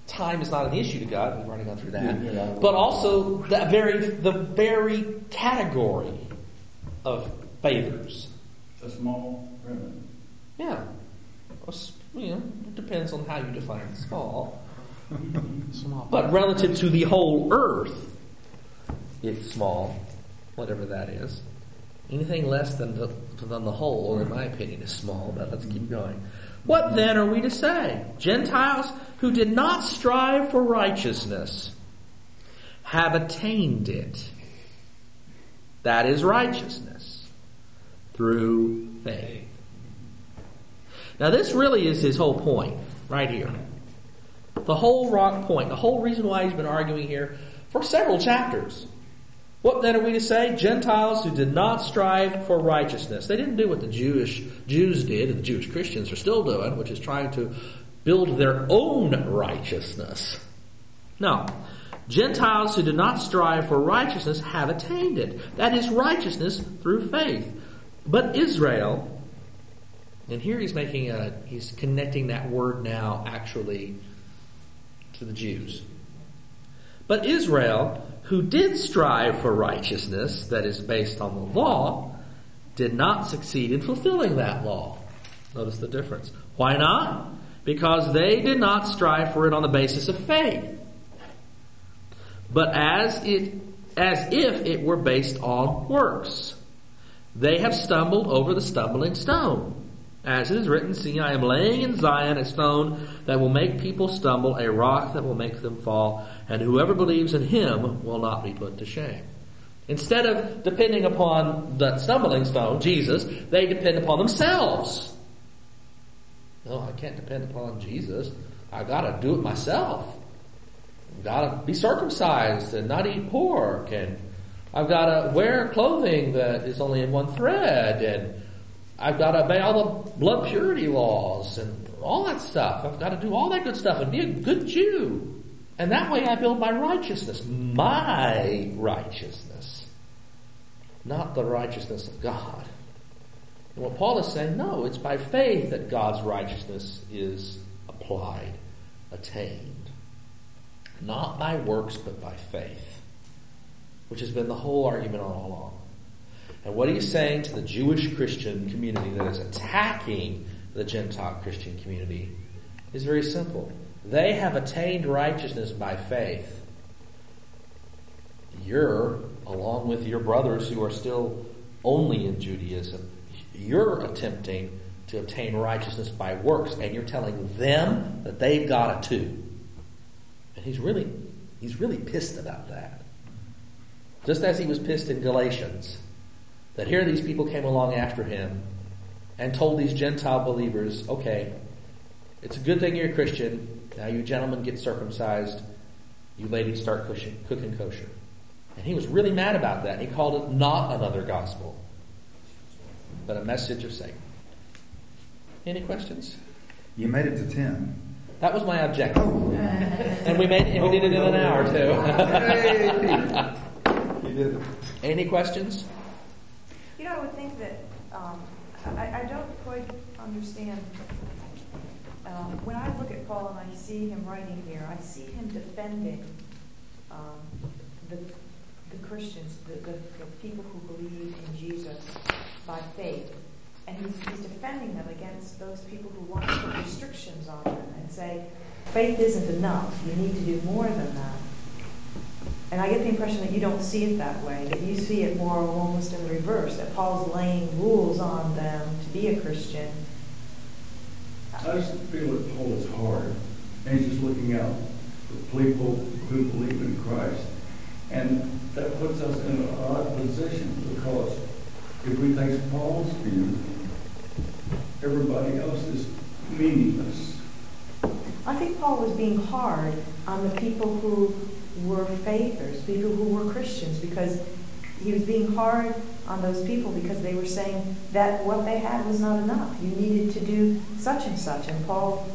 time is not an issue to God, we've already gone through that, Yeah, yeah. but also that very the very category of faithers. A small remnant. Yeah, Well, s- you know, it depends on how you define small, Small. but relative to the whole earth, it's small, whatever that is. Anything less than the, than the whole, in my opinion, is small, but let's keep going. What then are we to say? Gentiles who did not strive for righteousness have attained it. That is righteousness through faith. Now, this really is his whole point, right here. The whole rock point, the whole reason why he's been arguing here for several chapters. What then are we to say? Gentiles who did not strive for righteousness. They didn't do what the Jewish Jews did, and the Jewish Christians are still doing, which is trying to build their own righteousness. No. Gentiles who did not strive for righteousness have attained it. That is righteousness through faith. But Israel, and here he's making a, he's connecting that word now actually to the Jews. But Israel, who did strive for righteousness that is based on the law, did not succeed in fulfilling that law. Notice the difference. Why not? Because they did not strive for it on the basis of faith, but as it as if it were based on works. They have stumbled over the stumbling stone. As it is written, See, I am laying in Zion a stone that will make people stumble, a rock that will make them fall, and whoever believes in him will not be put to shame. Instead of depending upon the stumbling stone, Jesus, they depend upon themselves. No, I can't depend upon Jesus. I gotta do it myself. I've gotta be circumcised and not eat pork and I've gotta wear clothing that is only in one thread and I've gotta obey all the blood purity laws and all that stuff. I've gotta do all that good stuff and be a good Jew. And that way I build my righteousness. My righteousness. Not the righteousness of God. And what Paul is saying, no, it's by faith that God's righteousness is applied, attained. Not by works, but by faith. Which has been the whole argument all along. And what he's saying to the Jewish Christian community that is attacking the Gentile Christian community is very simple. They have attained righteousness by faith. You're, along with your brothers who are still only in Judaism, you're attempting to obtain righteousness by works, and you're telling them that they've got it too. And he's really, he's really pissed about that. Just as he was pissed in Galatians, that here these people came along after him and told these Gentile believers, okay, it's a good thing you're a Christian. Now you gentlemen get circumcised. You ladies start cooking, cooking kosher. And he was really mad about that. He called it not another gospel, but a message of Satan. Any questions? You made it to 10. That was my objective. Oh. and we made and we did it in an hour too. You did it. Any questions? I would think that um, I, don't quite understand. Um, when I look at Paul and I see him writing here, I see him defending um, the, the Christians, the, people who believe in Jesus by faith. And he's, he's defending them against those people who want to put restrictions on them and say, faith isn't enough. You need to do more than that. And I get the impression that you don't see it that way, that you see it more almost in the reverse, that Paul's laying rules on them to be a Christian. I just feel that Paul is hard, and he's just looking out for people who believe in Christ. And that puts us in an odd position because if we take Paul's view, everybody else is meaningless. I think Paul was being hard on the people who were faithers, people who were Christians, because he was being hard on those people because they were saying that what they had was not enough. You needed to do such and such. And Paul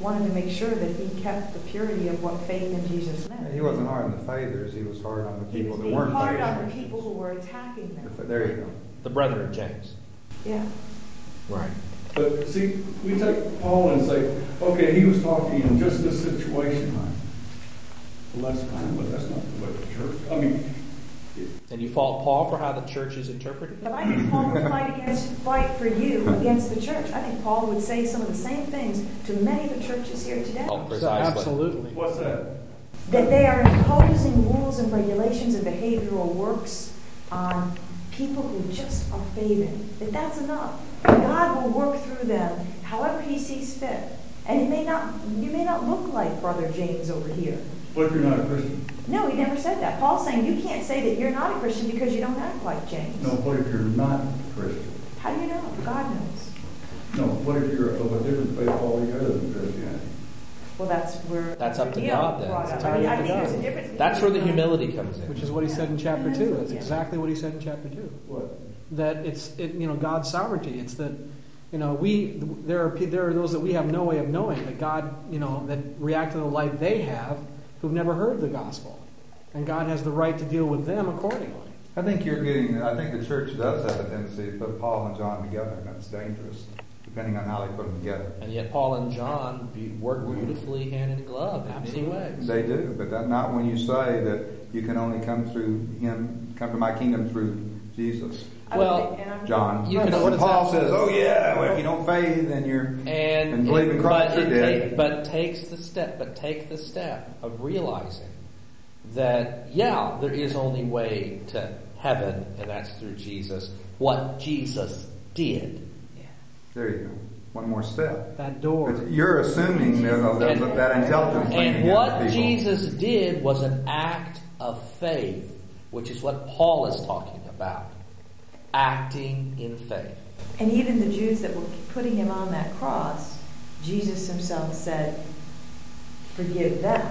wanted to make sure that he kept the purity of what faith in Jesus meant. He wasn't hard on the faithers, he was hard on the He people was that being weren't hard on the people who were attacking them. There you go. The brethren of James. Yeah. Right. But see, we take Paul and say, okay, he was talking in just this situation. Well, that's fine, but that's not the way the church, I mean, And you fault Paul for how the church is interpreted? But I think Paul would fight against fight for you against the church. I think Paul would say some of the same things to many of the churches here today. Oh, precisely. absolutely. what's that? That they are imposing rules and regulations and behavioral works on people who just are faithing. That that's enough. God will work through them however He sees fit. And it may not, you may not look like Brother James over here. What if you're not a Christian? No, he never said that. Paul's saying you can't say that you're not a Christian because you don't act like James. No, what if you're not a Christian? How do you know? God knows. No, what if you're of a different faith altogether than Christianity? Well, that's where That's up to Neil God then. brought It's up. I mean, I think up there's a God. difference. That's where the humility comes in. Which is what he said in chapter two. That's exactly what he said in chapter two. What? That it's it, you know God's sovereignty. It's that you know we there are pe- there are those that we have no way of knowing that God you know that react to the light they have who've never heard the gospel, and God has the right to deal with them accordingly. I think you're getting, I think the church does have a tendency to put Paul and John together, and that's dangerous, depending on how they put them together. And yet Paul and John be- work beautifully hand in glove in many ways. They do, but that, not when you say that you can only come through him, come to my kingdom through Jesus. I would Well, think- John. You can- And Paul that? says, "Oh yeah, well, if you don't faith, then you're." And, And believe in Christ, but, you're dead. ta- but takes the step, but take the step of realizing that yeah, there is only way to heaven, and that's through Jesus. What Jesus did, Yeah. There you go. One more step. That door. But you're assuming that, uh, that, And- that intelligence. leaning and what. Jesus did was an act of faith, which is what Paul is talking about, acting in faith. And even the Jews that were putting him on that cross, Jesus himself said, "Forgive them."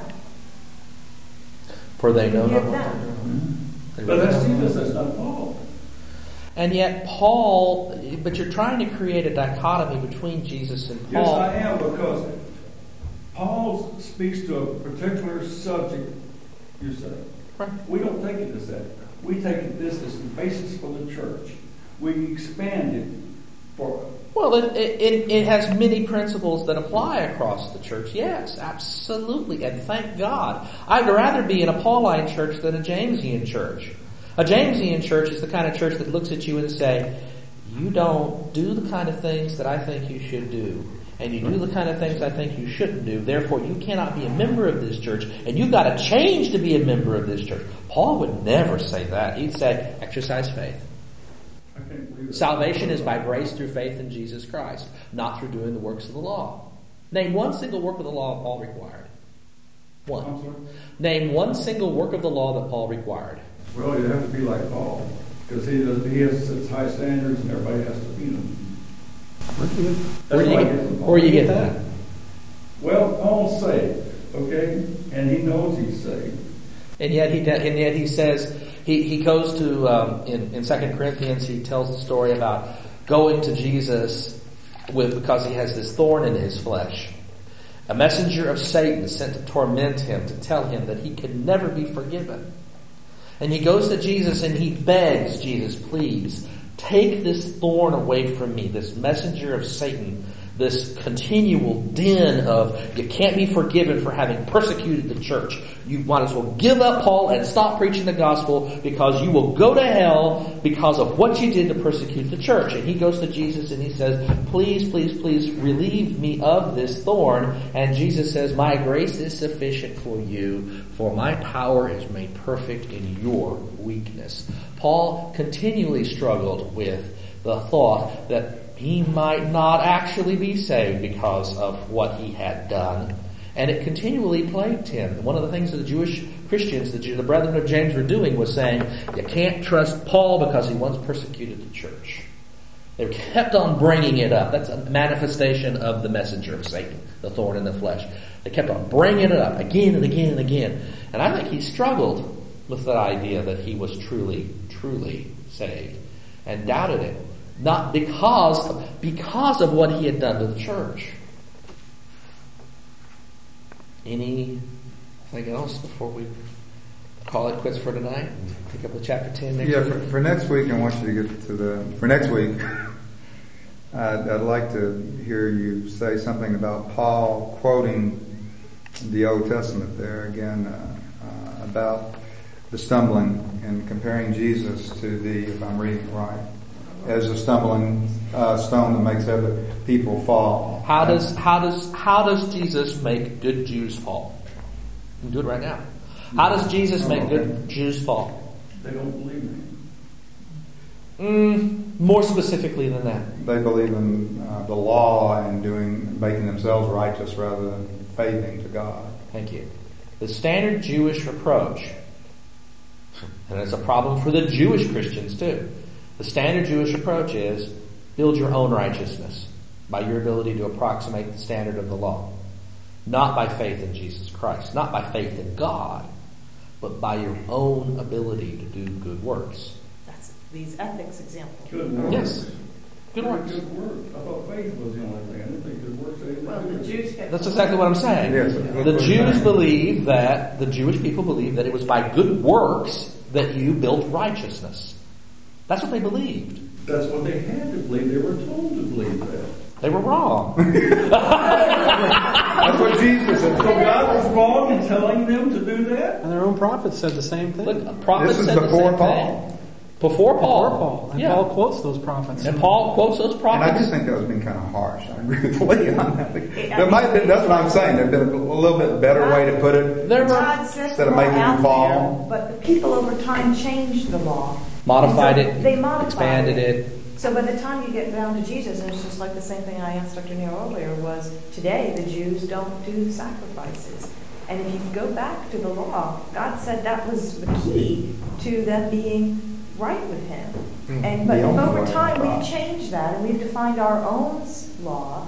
For they know not Forgive what them. they're doing. Mhm. They But that's. Jesus, that's not Paul. And yet, Paul, but you're trying to create a dichotomy between Jesus and Paul. Yes, Paul. I am, because Paul speaks to a particular subject, you say. Right. We don't take it as that. We take this as the basis for the church. We expand it for, Well, it, it, it has many principles that apply across the church. Yes, absolutely. And thank God. I'd rather be in a Pauline church than a Jamesian church. A Jamesian church is the kind of church that looks at you and say, you don't do the kind of things that I think you should do. And you do the kind of things I think you shouldn't do. Therefore, you cannot be a member of this church. And you've got to change to be a member of this church. Paul would never say that. He'd say, exercise faith. I can't believe it. Salvation is by grace through faith in Jesus Christ, not through doing the works of the law. Name one single work of the law Paul required. One. Name one single work of the law that Paul required. Well, you have to be like Paul, because he does, he has high standards and everybody has to meet them. Where do you That's what I get, get from Paul. where do you get that? Well, Paul's saved, okay, and he knows he's saved. And yet he and yet he says he, he goes to um, in in Second Corinthians he tells the story about going to Jesus with because he has this thorn in his flesh, a messenger of Satan sent to torment him to tell him that he can never be forgiven. And he goes to Jesus and he begs Jesus, please take this thorn away from me, this messenger of Satan, this continual din of you can't be forgiven for having persecuted the church. You might as well give up Paul and stop preaching the gospel because you will go to hell because of what you did to persecute the church. And he goes to Jesus and he says, please, please, please relieve me of this thorn. And Jesus says, my grace is sufficient for you for my power is made perfect in your weakness. Paul continually struggled with the thought that he might not actually be saved because of what he had done. And it continually plagued him. One of the things that the Jewish Christians, the, the brethren of James were doing was saying, you can't trust Paul because he once persecuted the church. They kept on bringing it up. That's a manifestation of the messenger of Satan, the thorn in the flesh. They kept on bringing it up again and again and again. And I think he struggled with that idea that he was truly, truly saved and doubted it. Not because, because of what he had done to the church. Anything else before we call it quits for tonight? Pick up with chapter 10 next Yeah, week? for, for next week, I want you to get to the, for next week, I'd, I'd like to hear you say something about Paul quoting the Old Testament there again, uh, uh, about the stumbling and comparing Jesus to the, if I'm reading it right, as a stumbling uh, stone that makes other people fall. How does how does how does Jesus make good Jews fall? You can do it right now. How does Jesus make good Jews fall? They don't believe me. Mm, more specifically than that. They believe in uh, the law and doing, making themselves righteous rather than faithing to God. Thank you. The standard Jewish reproach, and it's a problem for the Jewish Christians too. The standard Jewish approach is build your own righteousness by your ability to approximate the standard of the law. Not by faith in Jesus Christ, not by faith in God, but by your own ability to do good works. That's these ethics examples. Good works. Yes. Good works. Good works. I thought faith was the only thing. I didn't think good works. Well, the anything to do with it. Jews had. That's exactly what I'm saying. Yes. The Jews believe that, the Jewish people believe that it was by good works that you built righteousness. That's what they believed. That's what they had to believe. They were told to believe that. They were wrong. That's what Jesus said. So God was wrong in telling them to do that? And their own prophets said the same thing. Look, a prophet This is said the before same Paul. thing. Before Paul. Before Paul. And yeah. Paul quotes those prophets. And Paul quotes those prophets. And I just think that was being kind of harsh. I agree with Lee on that. There might have been, that's what I'm saying. There'd been a little bit better way to put it. there were God set Instead the of making them fall. there, but the people over time changed the law. modified so it, They modified expanded it. So by the time you get down to Jesus, and it's just like the same thing I asked Dr. Neal earlier, was today the Jews don't do the sacrifices. And if you go back to the law, God said that was the key to them being right with Him. Mm. And but The only over time we've changed that and we've defined our own law.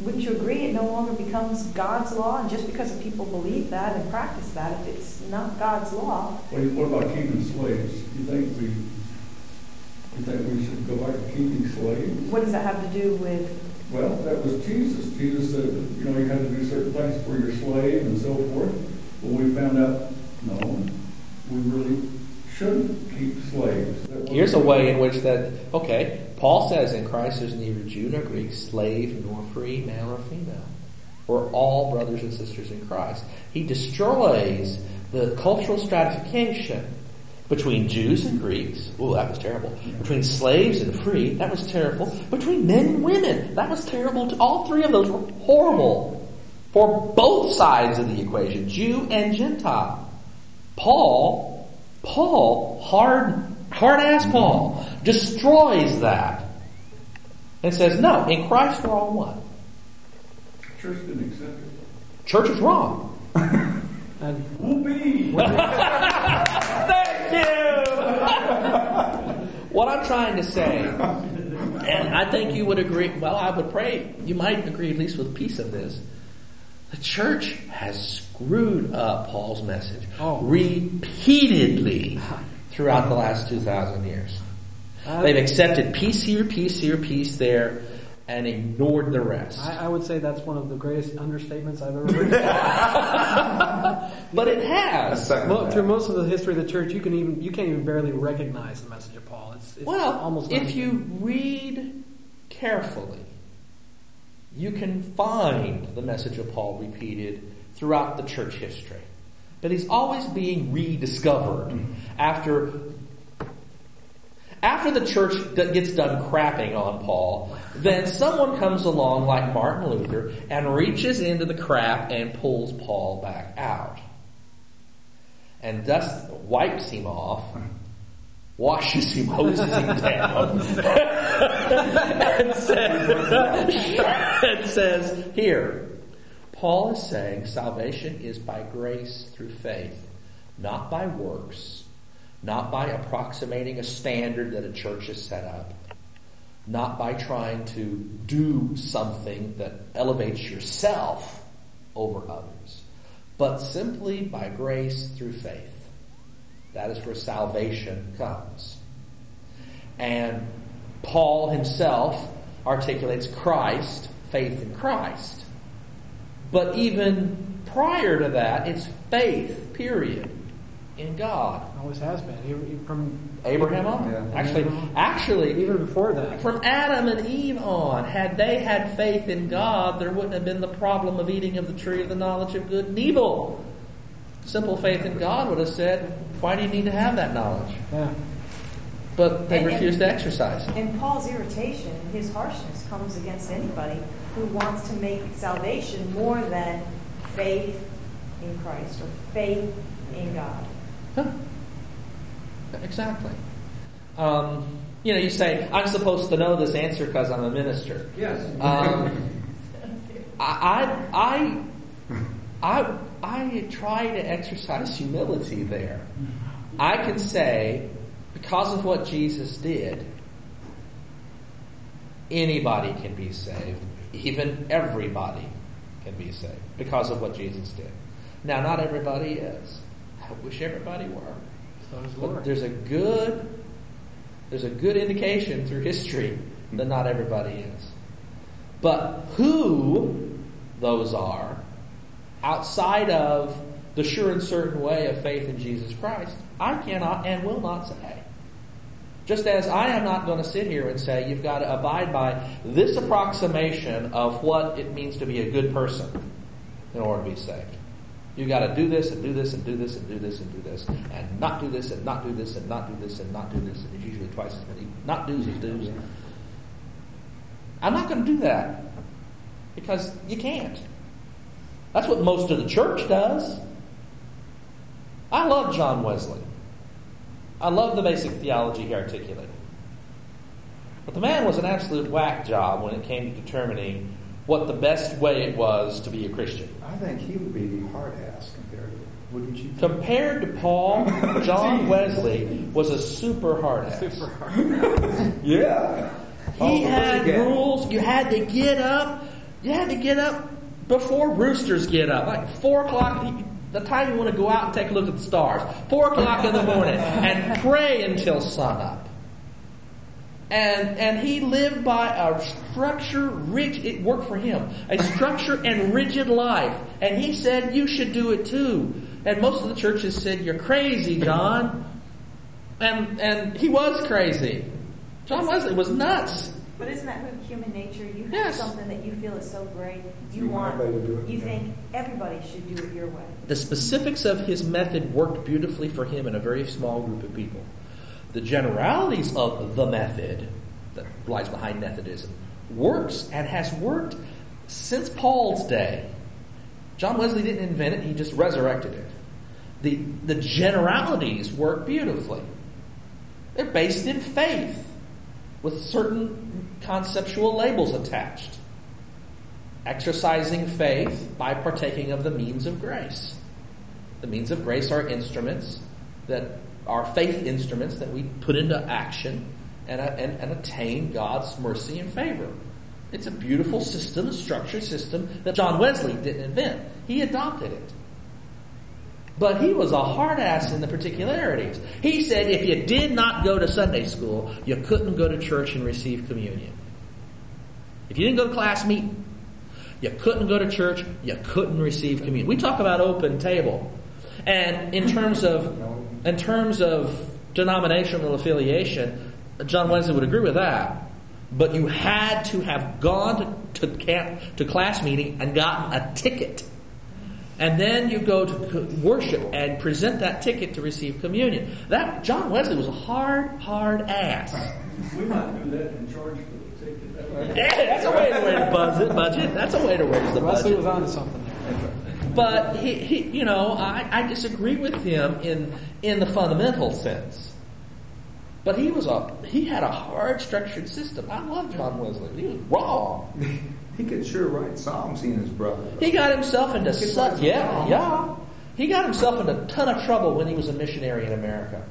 Wouldn't you agree it no longer becomes God's law? And just because people believe that and practice that, if it's not God's law, What, what about keeping slaves? You think we, you think we should go back to keeping slaves? what does that have to do with Well, that was Jesus. Jesus said, you know, you had to do certain things for your slave and so forth. Well, we found out, no, we really shouldn't keep slaves. Here's a way in which that, okay, Paul says in Christ there's neither Jew nor Greek, slave nor free, male or female. We're all brothers and sisters in Christ. He destroys the cultural stratification between Jews and Greeks. Oh, that was terrible. Between slaves and free, that was terrible. Between men and women, that was terrible. All three of those were horrible for both sides of the equation, Jew and Gentile. Paul, Paul, hard, hard ass Paul, destroys that and says, no, in Christ we're all one. Church didn't accept it. Church is wrong. And Whoopee! Thank you! what I'm trying to say, and I think you would agree, well, I would pray, you might agree at least with a piece of this. The church has screwed up Paul's message Oh. repeatedly throughout the last 2,000 years. I- They've accepted piece here, piece here, piece there, and ignored the rest. I, I would say that's one of the greatest understatements I've ever heard. But it has. Second Mo- that. through most of the history of the church, you can even you can't even barely recognize the message of Paul. It's, it's Well, almost if you read carefully, you can find the message of Paul repeated throughout the church history. But he's always being rediscovered mm-hmm. after after the church gets done crapping on Paul, then someone comes along like Martin Luther and reaches into the crap and pulls Paul back out. And thus wipes him off, mm-hmm. Washes him, hoses him down, and says, and says, Here, Paul is saying salvation is by grace through faith, not by works, not by approximating a standard that a church has set up, not by trying to do something that elevates yourself over others, but simply by grace through faith. That is where salvation comes. And Paul himself articulates Christ, faith in Christ. But even prior to that, it's faith, period, in God. always has been Even- even from Abraham on. Yeah. Actually, actually, even before that. from Adam and Eve on, had they had faith in God, there wouldn't have been the problem of eating of the tree of the knowledge of good and evil. Simple faith in God would have said, why do you need to have that knowledge? Yeah. But they And- and- to exercise. And Paul's irritation, his harshness, comes against anybody who wants to make salvation more than faith in Christ or faith in God. Huh. Exactly. Um, you know, you say, I'm supposed to know this answer because I'm a minister. Yes. Um, I, I, I, I, I try to exercise humility there. I can say, because of what Jesus did, anybody can be saved. Even everybody can be saved because of what Jesus did. Now, not everybody is. I wish everybody were. So does But there's a good there's a good indication through history that not everybody is. But who those are, outside of the sure and certain way of faith in Jesus Christ, I cannot and will not say. Just as I am not going to sit here and say you've got to abide by this approximation of what it means to be a good person in order to be saved. You've got to do this and do this and do this and do this and do this and not do this and not do this and not do this and not do this and it's usually twice as many not do's as do's. I'm not going to do that because you can't. That's what most of the church does. I love John Wesley. I love the basic theology he articulated. But the man was an absolute whack job when it came to determining what the best way it was to be a Christian. I think he would be hard ass compared to, wouldn't you? Compared to Paul, John Wesley was a super hard ass. Super hard. Yeah. He had rules. You had to get up. You had to get up before roosters get up, like four o'clock. The time you want to go out and take a look at the stars, four o'clock in the morning, and pray until sunup. And and he lived by a structure, rigid. It worked for him. A structure and rigid life. And he said you should do it too. And most of the churches said you're crazy, John. And and he was crazy. John Wesley was nuts. But isn't that who human nature? You have Yes. something that you feel is so great, you, You want, want to do it, you yeah. think everybody should do it your way. The specifics of his method worked beautifully for him in a very small group of people. The generalities of the method that lies behind Methodism works and has worked since Paul's day. John Wesley didn't invent it, he just resurrected it. The, the generalities work beautifully. They're based in faith with certain conceptual labels attached. exercising faith by partaking of the means of grace. The means of grace are instruments that are faith instruments that we put into action and, uh, and, and attain God's mercy and favor. It's a beautiful system, a structured system that John Wesley didn't invent. He adopted it. But he was a hard ass in the particularities. He said if you did not go to Sunday school, you couldn't go to church and receive communion. If you didn't go to class meeting, you couldn't go to church, you couldn't receive communion. We talk about open table. And in terms of in terms of denominational affiliation, John Wesley would agree with that. But you had to have gone to, to camp to class meeting and gotten a ticket. And then you go to worship and present that ticket to receive communion. That John Wesley was a hard, hard ass. We might do that and charge for the ticket. That way- Yeah, that's a way, way to buzz it, budget. That's a way to raise the budget. Wesley was onto something. But he, he you know, I, I disagree with him in in the fundamental sense. But he was a he had a hard structured system. I love John Wesley. He was wrong. He could sure write songs, he and his brother. He got himself into such yeah yeah. He got himself into a ton of trouble when he was a missionary in America.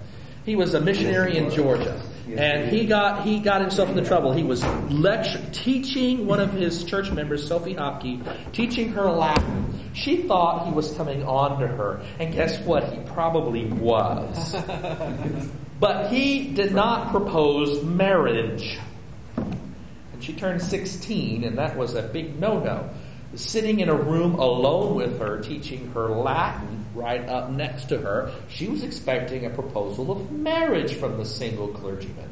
He was a missionary in Georgia, and he got he got himself into trouble. He was lecture teaching one of his church members, Sophie Hopkey, teaching her Latin. She thought he was coming on to her, and guess what? He probably was. but he did not propose marriage. She turned 16, and that was a big no no. Sitting in a room alone with her, teaching her Latin right up next to her, she was expecting a proposal of marriage from the single clergyman.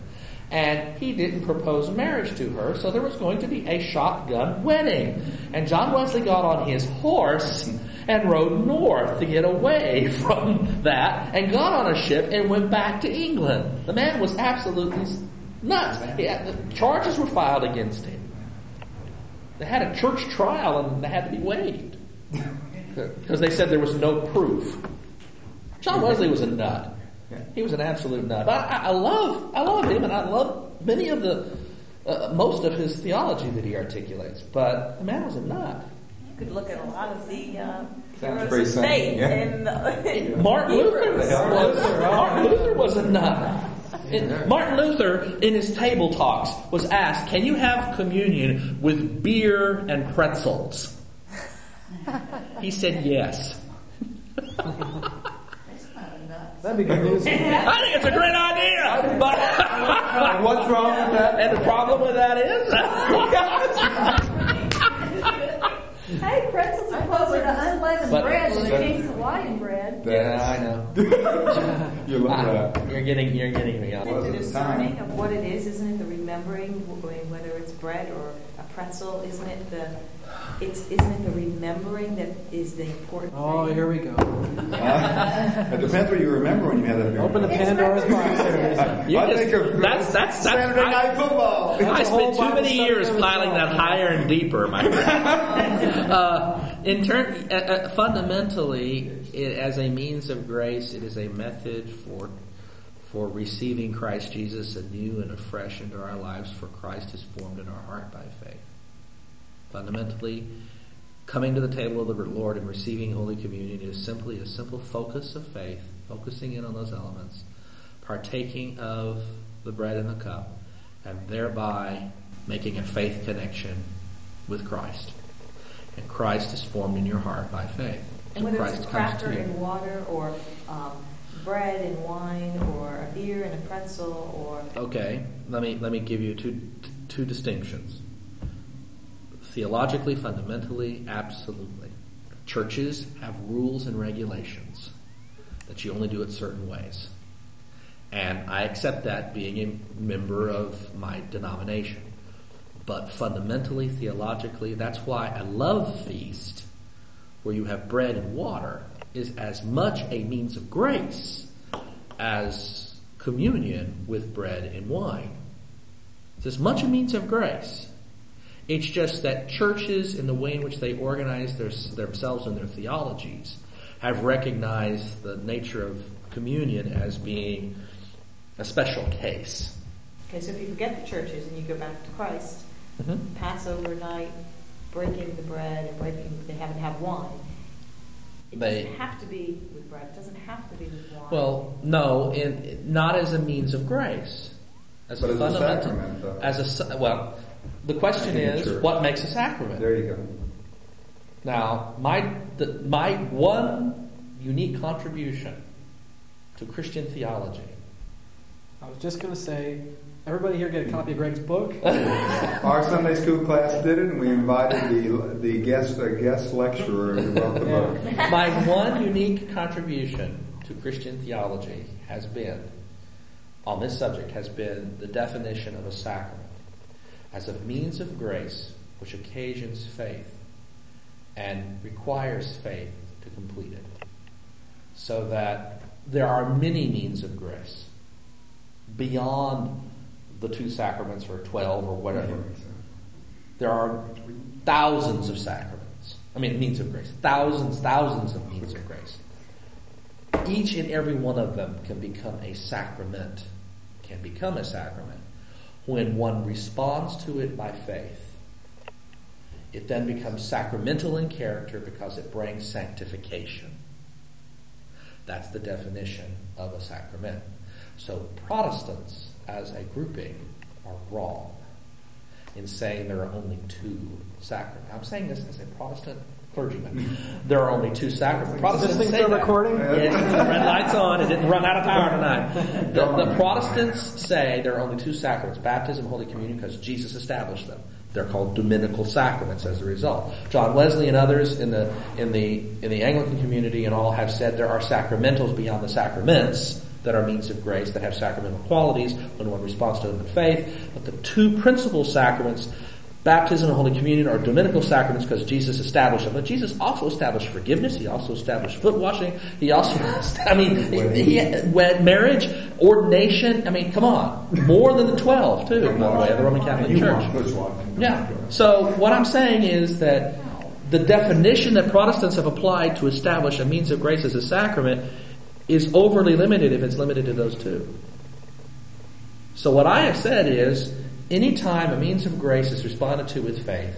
And he didn't propose marriage to her, so there was going to be a shotgun wedding. And John Wesley got on his horse and rode north to get away from that, and got on a ship and went back to England. The man was absolutely nuts. He had, the charges were filed against him. They had a church trial and they had to be waived because they said there was no proof. John Wesley was a nut. He was an absolute nut. But I, I love, I love him, and I love many of the, uh, most of his theology that he articulates. But the man was a nut. You could look at a lot of the uh, Sounds heroes pretty of faith yeah. in the Martin Luther Hebrews. was, Martin Luther was a nut. And Martin Luther, in his table talks, was asked, "Can you have communion with beer and pretzels?" He said, "Yes." That's kind of nuts. That'd be good news. I think it's a great idea, but what's wrong with that? and the problem with that is, Hey, pretzels are closer to unleavened But- bread than a case of Hawaiian bread. yeah, I know. You look Ah, at you're getting, you're getting me on. The Wasn't discerning of what it is, isn't it? The remembering, whether it's bread or a pretzel, isn't it the? It's isn't it the remembering that is the important thing? Oh, thing? here we go. It depends what you remember when you have that beer. Open the Pandora's box. There it is. You I just- think of that's that's that's. Saturday I- night football. I That's a whole spent too many years piling that higher and deeper, my friend. uh, in turn, uh, uh, fundamentally, it, as a means of grace, it is a method for for receiving Christ Jesus anew and afresh into our lives. For Christ is formed in our heart by faith. Fundamentally, coming to the table of the Lord and receiving Holy Communion is simply a simple focus of faith, focusing in on those elements, partaking of the bread and the cup, and thereby making a faith connection with Christ. And Christ is formed in your heart by faith. And So whether Christ it's a cracker and water, or um, bread and wine, or a beer and a pretzel, or Okay, let me let me give you two two distinctions. Theologically, fundamentally, absolutely. Churches have rules and regulations that you only do it certain ways. And I accept that being a member of my denomination. But fundamentally, theologically, that's why I love feast, where you have bread and water, is as much a means of grace as communion with bread and wine. It's as much a means of grace. It's just that churches, in the way in which they organize their, themselves and their theologies, have recognized the nature of communion as being a special case. okay. So if you forget the churches and you go back to Christ, Mm-hmm. Passover night, breaking the bread and breaking, they haven't have wine. It They- doesn't have to be with bread. It doesn't have to be with wine. Well, no, in, not as a means of grace. As But a as a fundamental, sacrament, as a well, the question Like the is, church. what makes a sacrament? There you go. Now, my the, my one unique contribution to Christian theology. I was just going to say, everybody here get a copy of Greg's book. Our Sunday school class did it, and we invited the the guest uh, guest lecturer who wrote the Yeah. book. my one unique contribution to Christian theology has been, on this subject, has been the definition of a sacrament as a means of grace which occasions faith and requires faith to complete it. So that there are many means of grace beyond the two sacraments or 12 or whatever. There are thousands of sacraments. I mean, means of grace. Thousands, thousands of means of grace. Each and every one of them can become a sacrament, can become a sacrament when one responds to it by faith. It then becomes sacramental in character because it brings sanctification. That's the definition of a sacrament. So Protestants, as a grouping, are wrong in saying there are only two sacraments. I'm saying this as a Protestant clergyman. There are only two sacraments. Protestants this thing say still that. recording? Yeah, red light's on. It didn't run out of power tonight. The, the Protestants say there are only two sacraments: baptism, and Holy Communion, because Jesus established them. They're called dominical sacraments as a result. John Wesley and others in the in the in the Anglican community and all have said there are sacramentals beyond the sacraments that are means of grace that have sacramental qualities when one responds to them in faith. But the two principal sacraments, baptism and Holy Communion, are dominical sacraments because Jesus established them. But Jesus also established forgiveness. He also established foot washing. He also, I mean, he, wed- marriage, ordination. I mean, come on, more than the twelve too. By the way, of the Roman Catholic Church. want foot washing. Yeah. So what I'm saying is that the definition that Protestants have applied to establish a means of grace as a sacrament is overly limited if it's limited to those two. So what I have said is, anytime a means of grace is responded to with faith,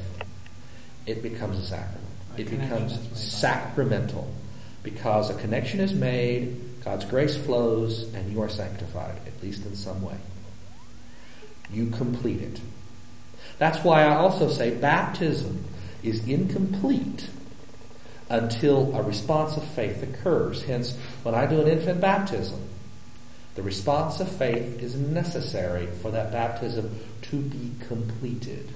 it becomes a sacrament. A It becomes is made by- sacramental because a connection is made, God's grace flows, and you are sanctified, at least in some way. You complete it. That's why I also say baptism is incomplete until a response of faith occurs. Hence, when I do an infant baptism, the response of faith is necessary for that baptism to be completed.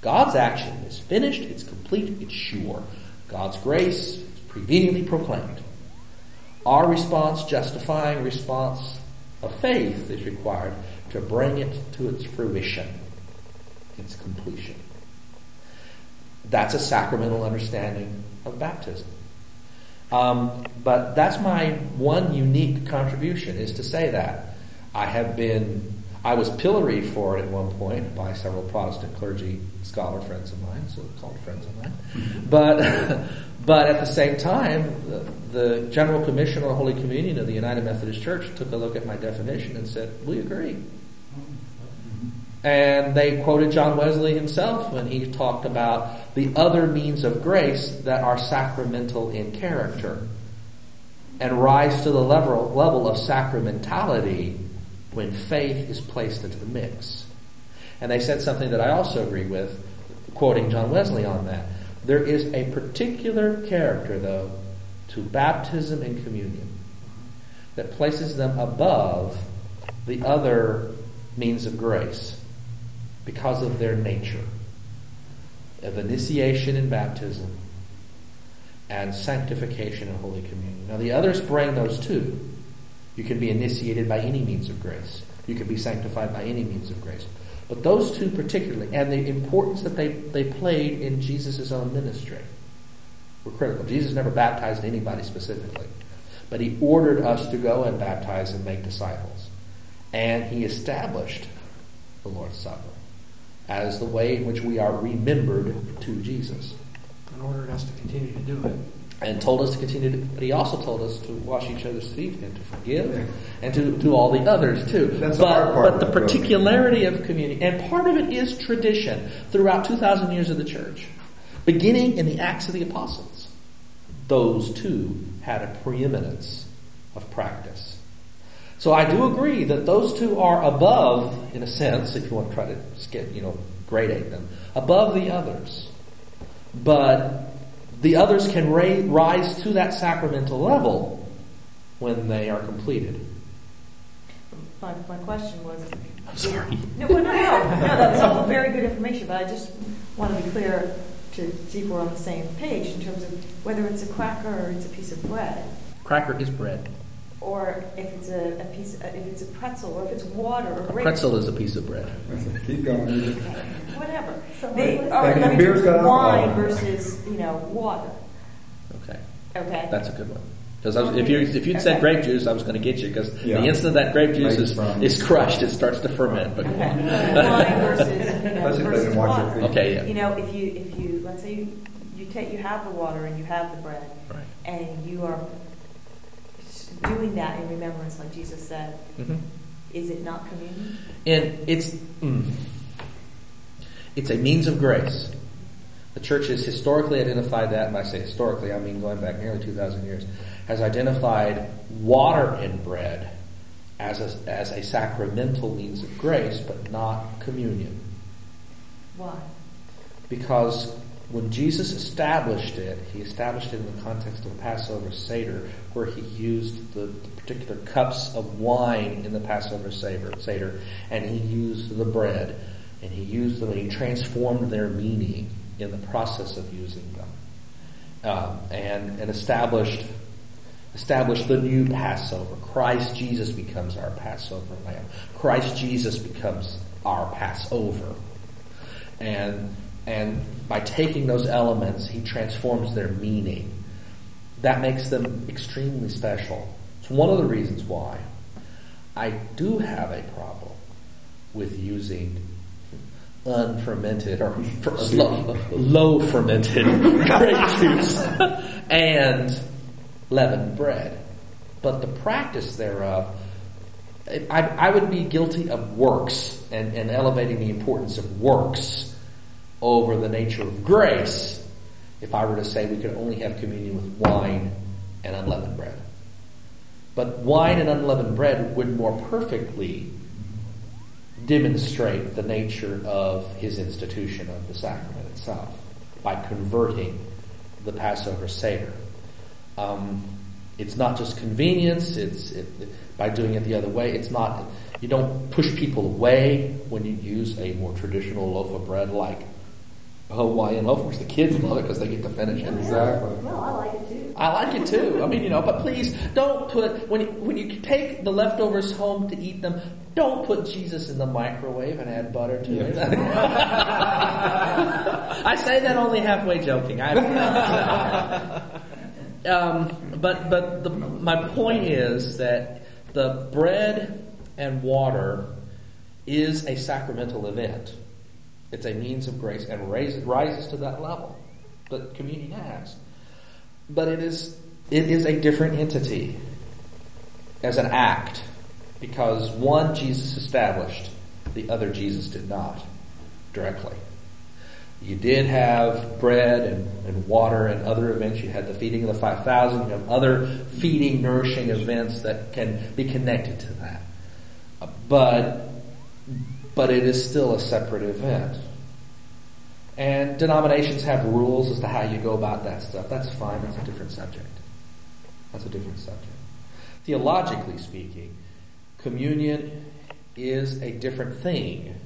God's action is finished, it's complete, it's sure. God's grace is preveniently proclaimed. Our response, justifying response of faith, is required to bring it to its fruition, its completion. That's a sacramental understanding of baptism. Um, but that's my one unique contribution is to say that I have been I was pilloried for it at one point by several Protestant clergy scholar friends of mine, so-called friends of mine. Mm-hmm. But but at the same time, the, the General Commission on Holy Communion of the United Methodist Church took a look at my definition and said, "We agree." Mm-hmm. And they quoted John Wesley himself when he talked about the other means of grace that are sacramental in character and rise to the level, level of sacramentality when faith is placed into the mix. And they said something that I also agree with, quoting John Wesley on that. There is a particular character, though, to baptism and communion that places them above the other means of grace because of their nature of initiation in baptism and sanctification in Holy Communion. Now, the others bring those too. You can be initiated by any means of grace. You can be sanctified by any means of grace. But those two particularly, and the importance that they, they played in Jesus' own ministry, were critical. Jesus never baptized anybody specifically, but he ordered us to go and baptize and make disciples. And he established the Lord's Supper as the way in which we are remembered to Jesus. and ordered us to continue to do it. And told us to continue to, but he also told us to wash each other's feet and to forgive and to do all the others too. That's but, but the particularity of community, and part of it is tradition throughout 2,000 years of the church, beginning in the Acts of the Apostles. Those two had a preeminence of practice. So I do agree that those two are above, in a sense, if you want to try to get, you know, gradate them, above the others. But the others can ra- rise to that sacramental level when they are completed. My, my question was. I'm sorry. No, well, no, no, no, that was all very good information, but I just want to be clear to see if we're on the same page in terms of whether it's a cracker or it's a piece of bread, Cracker is bread. Or if it's a, a piece, uh, if it's a pretzel, or if it's water or A grape. pretzel is a piece of bread. Keep going. Whatever. So They, all right, let me beer's do got wine alcohol. versus, you know, water. Okay, Okay? that's a good one. Because if you if you'd said grape juice, I was going to get you. Because Yeah. the instant that grape juice Makes is, from- is crushed, it starts to ferment. But Okay. Wine versus, you know, Especially if they versus didn't wash their water. okay, yeah, You know, if you, if you, let's say you, you take, you have the water and you have the bread, right. and you are s- doing that in remembrance, like Jesus said, hmm is it not communion? And it's mm, it's a means of grace. The church has historically identified that, and I say historically, I mean going back nearly two thousand years, has identified water and bread as a, as a sacramental means of grace, but not communion. Why? Because when Jesus established it, he established it in the context of Passover Seder, where he used the, the particular cups of wine in the Passover Seder, Seder, and he used the bread, and he used them, and he transformed their meaning in the process of using them, um, and and established established the new Passover. Christ Jesus becomes our Passover lamb. Christ Jesus becomes our Passover. And and by taking those elements, he transforms their meaning. That makes them extremely special. It's one of the reasons why I do have a problem with using unfermented or slow, low fermented grape juice and leavened bread. But the practice thereof, I, I would be guilty of works and, and elevating the importance of works over the nature of grace if I were to say we could only have communion with wine and unleavened bread. But wine and unleavened bread would more perfectly demonstrate the nature of his institution of the sacrament itself by converting the Passover Seder. Um, it's not just convenience, it's it, by doing it the other way. It's not, you don't push people away when you use a more traditional loaf of bread like Hawaiian loaf, which the kids love it because they get to finish it. Exactly. No, I like it too. I like it too. I mean, you know, but please don't put when you, when you take the leftovers home to eat them. Don't put Jesus in the microwave and add butter to it. I say that only halfway joking. I, um, but but the, my point is that the bread and water is a sacramental event. It's a means of grace and rises to that level that communion has. But it is it is a different entity as an act because one Jesus established, the other Jesus did not directly. You did have bread and, and water and other events. You had the feeding of the 5,000. You have other feeding, nourishing events that can be connected to that. But, but it is still a separate event. And denominations have rules as to how you go about that stuff. That's fine. That's a different subject. That's a different subject. Theologically speaking, communion is a different thing.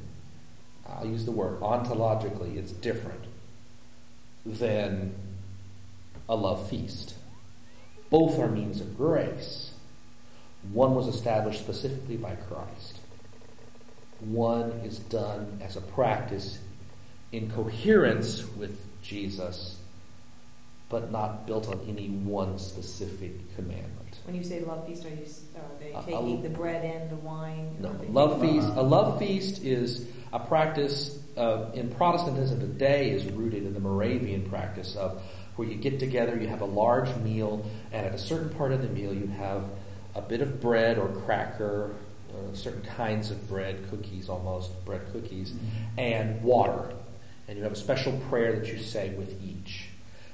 I'll use the word ontologically, it's different than a love feast. Both are means of grace. One was established specifically by Christ. One is done as a practice in coherence with Jesus, but not built on any one specific commandment. When you say love feast, are you, are they Uh, taking uh, the bread and the wine? No, love feast. A love feast is a practice uh, in Protestantism today is rooted in the Moravian practice of where you get together, you have a large meal, and at a certain part of the meal, you have a bit of bread or cracker, uh, certain kinds of bread, cookies almost, bread cookies, and water. And you have a special prayer that you say with each.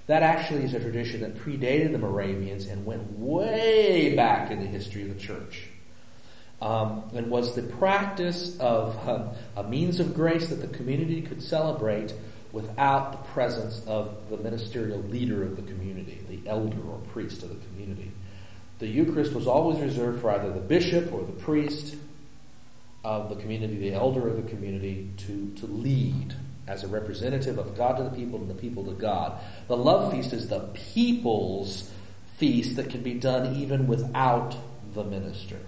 That actually is a tradition that predated the Moravians and went way back in the history of the church. Um, and was the practice of um, a means of grace that the community could celebrate without the presence of the ministerial leader of the community, the elder or priest of the community. The Eucharist was always reserved for either the bishop or the priest of the community, the elder of the community, to, to lead as a representative of God to the people and the people to God. The love feast is the people's feast that can be done even without the minister.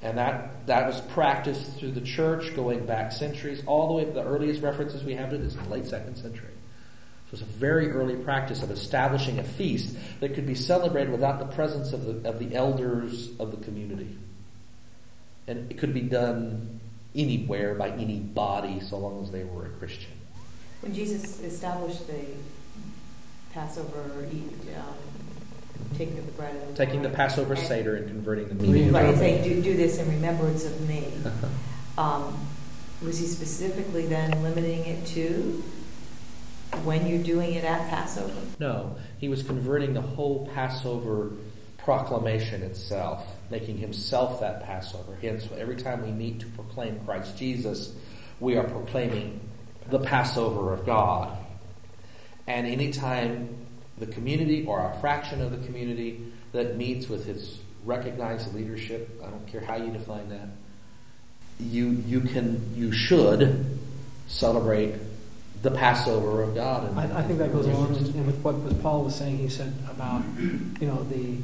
And that, that was practiced through the church going back centuries, all the way, to the earliest references we have to this late second century. So it's a very early practice of establishing a feast that could be celebrated without the presence of the, of the elders of the community. And it could be done anywhere by anybody so long as they were a Christian. When Jesus established the Passover, eat, um, taking the bread and the Taking the Passover and- Seder and converting the meat. Right, and saying, do, do this in remembrance of me. Um, was he specifically then limiting it to when you're doing it at Passover? No, he was converting the whole Passover proclamation itself, making himself that Passover. Hence, every time we meet to proclaim Christ Jesus, we are proclaiming the Passover of God. And anytime the community or a fraction of the community that meets with his recognized leadership, I don't care how you define that, you you can you should celebrate the Passover of God. And I, I think that goes along in with what what Paul was saying. He said about you know the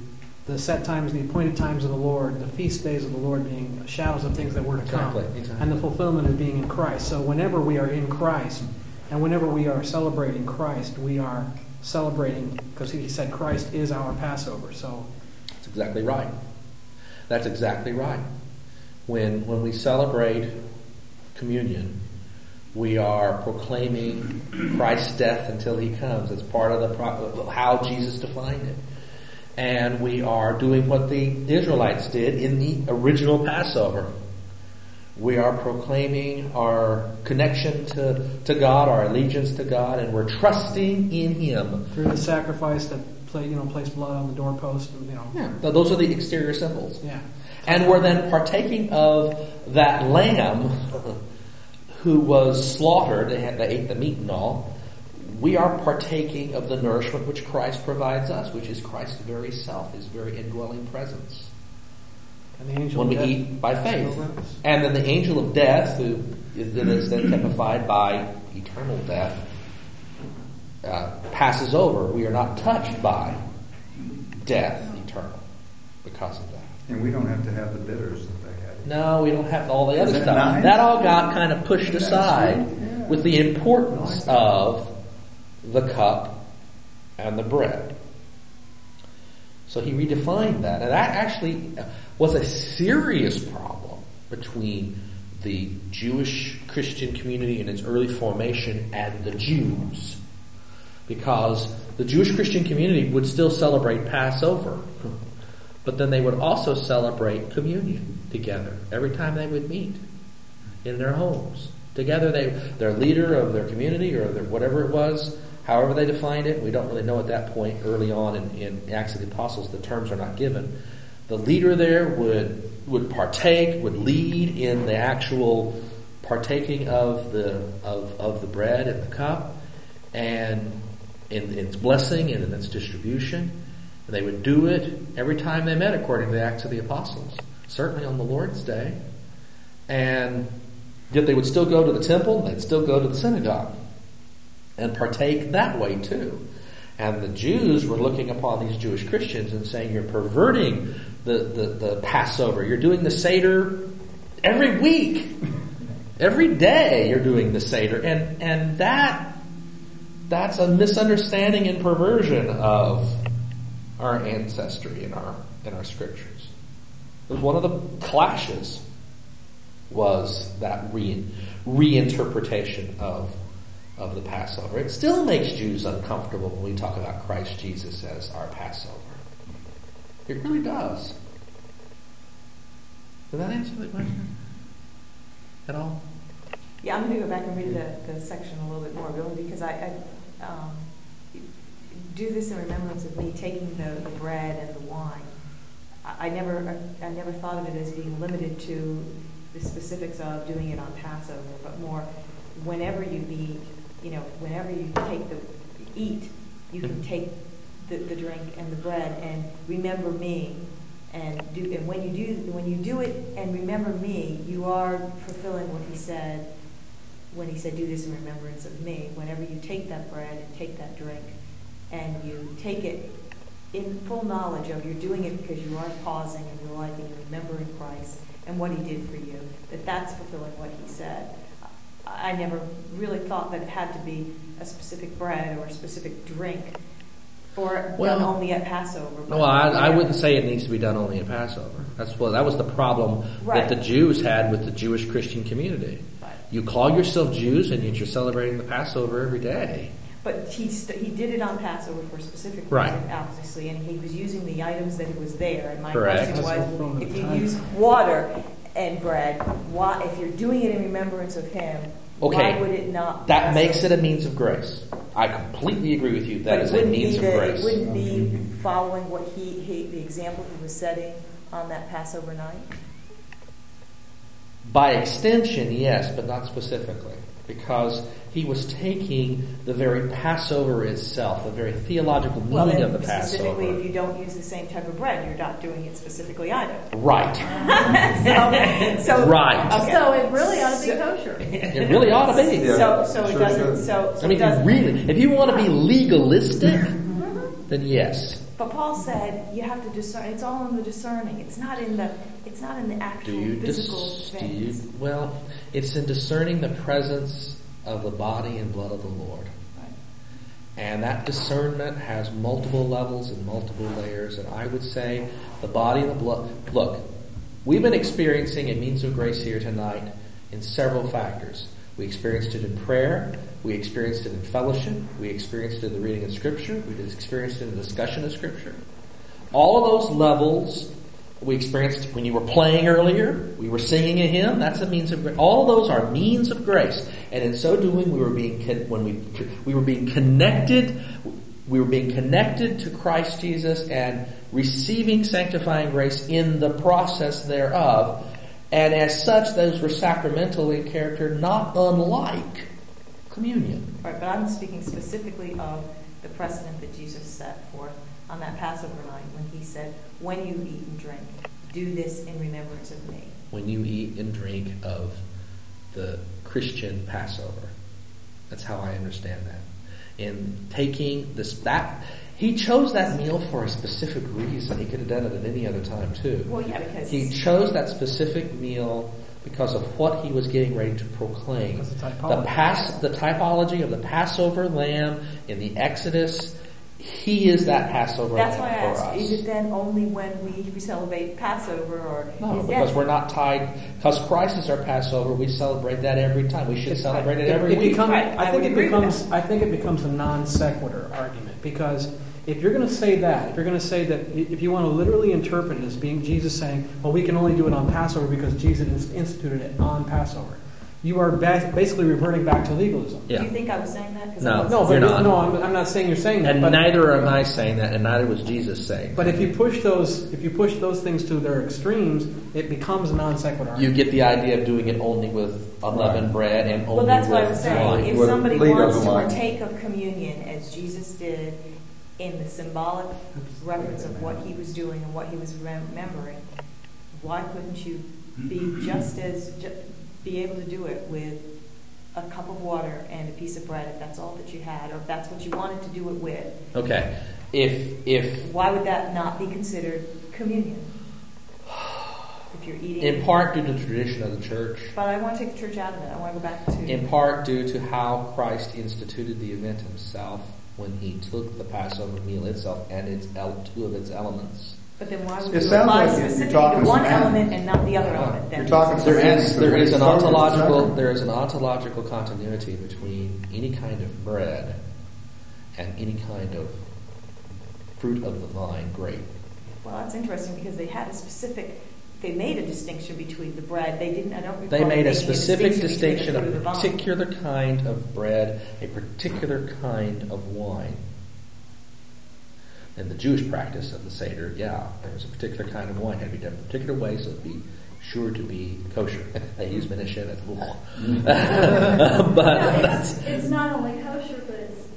the set times, the appointed times of the Lord, the feast days of the Lord being shadows of things that were to come, Exactly, exactly. and the fulfillment of being in Christ. So whenever we are in Christ, and whenever we are celebrating Christ, we are celebrating because he said Christ is our Passover. So That's exactly right. That's exactly right. When when we celebrate communion, we are proclaiming Christ's death until He comes. It's part of the pro- how Jesus defined it, and we are doing what the Israelites did in the original Passover. We are proclaiming our connection to, to God, our allegiance to God, and we're trusting in Him. through the sacrifice that play, you know placed blood on the doorpost, you know, Yeah, those are the exterior symbols. yeah. And we're then partaking of that lamb who was slaughtered, they, had, they ate the meat and all. We are partaking of the nourishment which Christ provides us, which is Christ's very self, his very indwelling presence. And the angel When we death eat by faith. And then the angel of death, who is then is then typified by eternal death, uh, passes over. We are not touched by death eternal because of that. And we don't have to have the bitters that they had. No, we don't have all the other stuff. nice? That all got kind of pushed aside? Yeah. with the importance of the cup and the bread. So he redefined that. And that actually was a serious problem between the Jewish Christian community in its early formation and the Jews. Because the Jewish Christian community would still celebrate Passover, but then they would also celebrate communion together every time they would meet in their homes. Together, they, their leader of their community or their, whatever it was, however they defined it, we don't really know at that point early on in, in Acts of the Apostles, the terms are not given. The leader there would, would partake, would lead in the actual partaking of the, of, of the bread and the cup and in, in its blessing and in its distribution. They would do it every time they met according to the Acts of the Apostles, certainly on the Lord's Day. And yet they would still go to the temple they'd still go to the synagogue and partake that way too. And the Jews were looking upon these Jewish Christians and saying, You're perverting the, the, the Passover. You're doing the Seder every week. Every day you're doing the Seder. And, and that that's a misunderstanding and perversion of our ancestry in our in our scriptures. One of the clashes was that re, reinterpretation of of the Passover. It still makes Jews uncomfortable when we talk about Christ Jesus as our Passover. It really does. Did that answer the question? At all? Yeah, I'm going to go back and read the, the section a little bit more, really, because I, I um, do this in remembrance of me taking the, the bread and the wine. I, I never, I, I never thought of it as being limited to the specifics of doing it on Passover, but more whenever you eat, you know, whenever you take the eat, you can mm-hmm. take the, the drink and the bread and remember me and do and when you do when you do it and remember me, you are fulfilling what he said when he said, Do this in remembrance of me. Whenever you take that bread and take that drink and you take it in full knowledge of you're doing it because you are pausing and you're like and you're remembering Christ and what he did for you, that that's fulfilling what he said. I never really thought that it had to be a specific bread or a specific drink or Well- done only at Passover. but- No, I, I wouldn't say it needs to be done only at Passover. That's what that was the problem Right. that the Jews had with the Jewish Christian community. Right. You call yourself Jews, and yet you're celebrating the Passover every day. But he, st- he did it on Passover for a specific Right. reason, obviously, and he was using the items that was there. And my Correct. question was, if you time. use water and bread, why, if you're doing it in remembrance of him, Okay. why would it not? That be makes it a means of grace. I completely agree with you. That But is it a wouldn't means be of grace. It wouldn't be following what he, he, the example he was setting on that Passover night? By extension, yes, but not specifically. Because he was taking the very Passover itself, the very theological meaning then of the Passover. specifically, if you don't use the same type of bread, you're not doing it specifically either. Right. so, so Right. Okay. So it really ought to be kosher. It really ought to be. Yeah, so, so it doesn't. does. So, so I mean, it doesn't. really, if you want to be legalistic, mm-hmm. then yes. But Paul said you have to discern. It's all in the discerning. It's not in the. It's not in the actual physical dis- do you, things. well, it's in discerning the presence of the body and blood of the Lord. Right. And that discernment has multiple levels and multiple layers. And I would say the body and the blood. Look, we've been experiencing a means of grace here tonight in several factors. We experienced it in prayer. We experienced it in fellowship. We experienced it in the reading of Scripture. We experienced it in the discussion of Scripture. All of those levels we experienced when you were playing earlier. We were singing a hymn. That's a means of grace. All of those are means of grace, and in so doing, we were being when we we were being connected. We were being connected to Christ Jesus and receiving sanctifying grace in the process thereof. And as such, those were sacramental in character, not unlike communion. Right. But I'm speaking specifically of the precedent that Jesus set forth on that Passover night when he said, "When you eat and drink, do this in remembrance of me." when you eat and drink of the Christian Passover. That's how I understand that. In taking this, that, he chose that meal for a specific reason. He could have done it at any other time too. Well, yeah, because He chose that specific meal because of what he was getting ready to proclaim. The The typology. pass, the typology of the Passover lamb in the Exodus. He is that Passover that's why I lamb for asked: us. Is it then only when we celebrate Passover, or No, is because that, we're not tied. Because Christ is our Passover, we celebrate that every time. We should It's celebrate right. it every it week. become- Right, I I think it becomes. I think it becomes a non sequitur argument because if you're going to say that, if you're going to say that, if you want to literally interpret it as being Jesus saying, "Well, we can only do it on Passover because Jesus instituted it on Passover," you are ba- basically reverting back to legalism. Yeah. Do you think I was saying that? No. I wasn't. No, but You're not. no, I'm, I'm not saying you're saying that. And but, neither am I saying that, and neither was Jesus saying. but if you push those, if you push those things to their extremes, it becomes a non sequitur. you get the idea of doing it only with unleavened bread and only Well, that's what I with was saying. wine. If somebody wants to wine. partake of communion as Jesus did in the symbolic reference of what he was doing and what he was remembering, why couldn't you be just as ju- be able to do it with a cup of water and a piece of bread if that's all that you had, or if that's what you wanted to do it with? Okay, if if Why would that not be considered communion? If you're eating, in part due to the tradition of the church, but I want to take the church out of it. I want to go back to in part due to how Christ instituted the event himself when he took the Passover meal itself and its el- two of its elements But then why would It you sounds apply like you're- you're specifically talking to one semantics. element and not the other element? Then You're talking There semantics. is there is an ontological separate. there is an ontological continuity between any kind of bread and any kind of fruit of the vine grape. Well, that's interesting because they had a specific. They made a distinction between the bread. They didn't. I don't recall. They made a making specific distinction distinction between of the a fruit of the vine. particular kind of bread, a particular kind of wine. In the Jewish practice of the Seder, yeah, there was a particular kind of wine had to be done a particular way so it'd be sure to be kosher. they use Menashe, that's but No, it's, it's not only kosher, but it's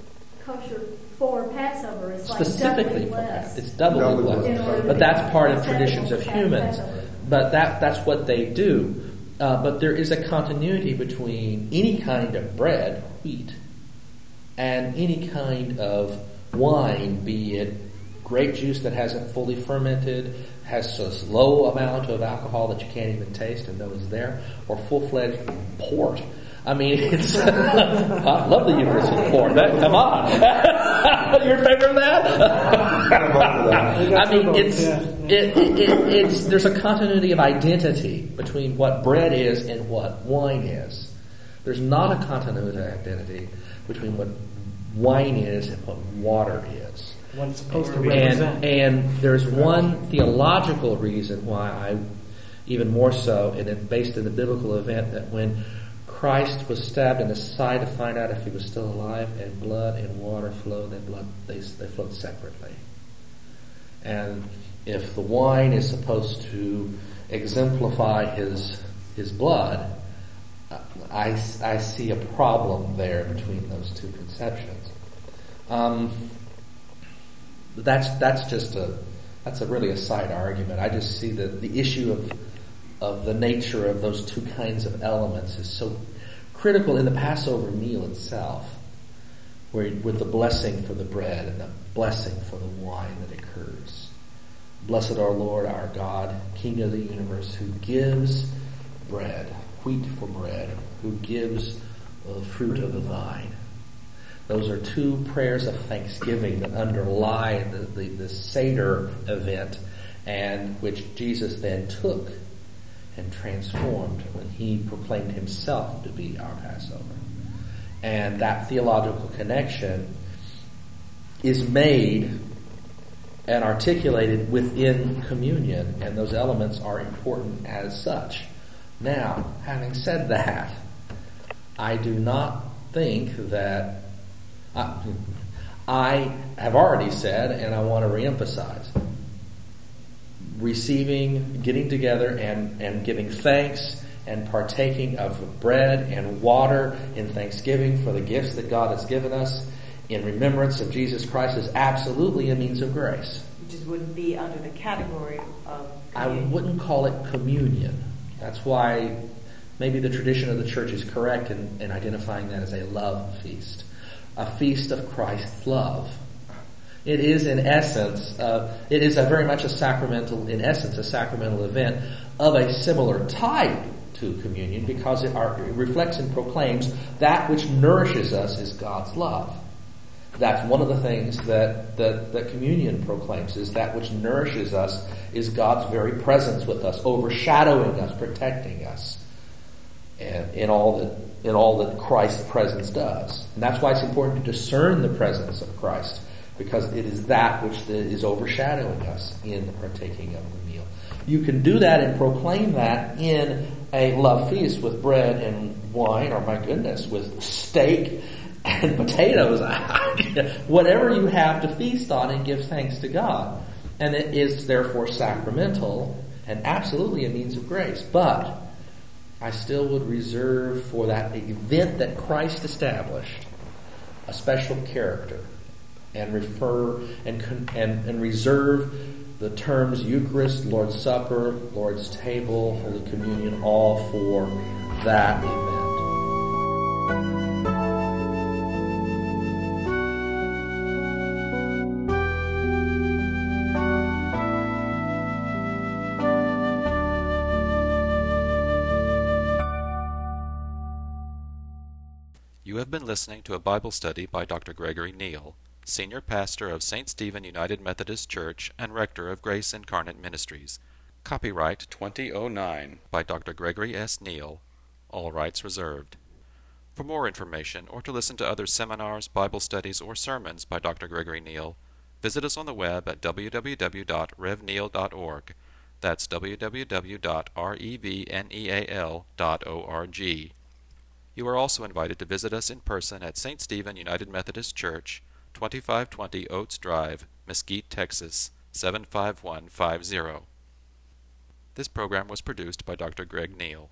kosher for Passover. It's like specifically doubly for less. that. It's doubly Doubly blessed. in But that's part of traditions of humans. But that that's what they do. Uh, but there is a continuity between any kind of bread, wheat, and any kind of wine, be it grape juice that hasn't fully fermented, has a low amount of alcohol that you can't even taste and know is there, or full-fledged port. I mean, it's I love the with port. That, come on, you're in favor of that? I mean, it's it, it, it, it's there's a continuity of identity between what bread is and what wine is. There's not a continuity of identity between what wine is and what water is. What it's supposed to And, represent. and there's one theological reason why I, even more so, and it based in the biblical event that when Christ was stabbed in the side to find out if he was still alive, and blood and water flowed, and blood they they flowed separately. And if the wine is supposed to exemplify his his blood, I, I see a problem there between those two conceptions. Um, that's that's just a that's a really a side argument. I just see that the issue of of the nature of those two kinds of elements is so critical in the Passover meal itself, where with the blessing for the bread and the blessing for the wine that occurs. Blessed our Lord, our God, King of the universe, who gives bread, wheat for bread, who gives the fruit of the vine. Those are two prayers of thanksgiving that underlie the, the, the Seder event and which Jesus then took and transformed when he proclaimed himself to be our Passover. And that theological connection is made and articulated within communion, and those elements are important as such. Now, having said that, I do not think that I, I have already said, and I want to reemphasize, receiving, getting together and, and giving thanks and partaking of bread and water in thanksgiving for the gifts that God has given us in remembrance of Jesus Christ is absolutely a means of grace. Which wouldn't be under the category of. I wouldn't call it communion. That's why maybe the tradition of the church is correct in, in identifying that as a love feast. A feast of Christ's love. It is in essence, uh, it is very much a sacramental, in essence, a sacramental event of a similar type to communion because it, are, it reflects and proclaims that which nourishes us is God's love. That's one of the things that, that, that communion proclaims is that which nourishes us is God's very presence with us, overshadowing us, protecting us, in all that in all that Christ's presence does. And that's why it's important to discern the presence of Christ, because it is that which is overshadowing us in partaking of the meal. You can do that and proclaim that in a love feast with bread and wine, or my goodness, with steak and potatoes, whatever you have to feast on and give thanks to God. And it is therefore sacramental and absolutely a means of grace. But I still would reserve for that event that Christ established a special character and refer and, and, and reserve the terms Eucharist, Lord's Supper, Lord's Table, Holy Communion, all for that event. Have been listening to a Bible study by Dr. Gregory Neal. Senior Pastor of St. Stephen United Methodist Church and Rector of Grace Incarnate Ministries. Copyright 2009 by Dr. Gregory S. Neal. All rights reserved. For more information or to listen to other seminars, Bible studies, or sermons by Dr. Gregory Neal, visit us on the web at www.revneal.org. That's www.revneal.org. You are also invited to visit us in person at St. Stephen United Methodist Church, 2520 Oates Drive, Mesquite, Texas 75150. This program was produced by Dr. Greg Neal.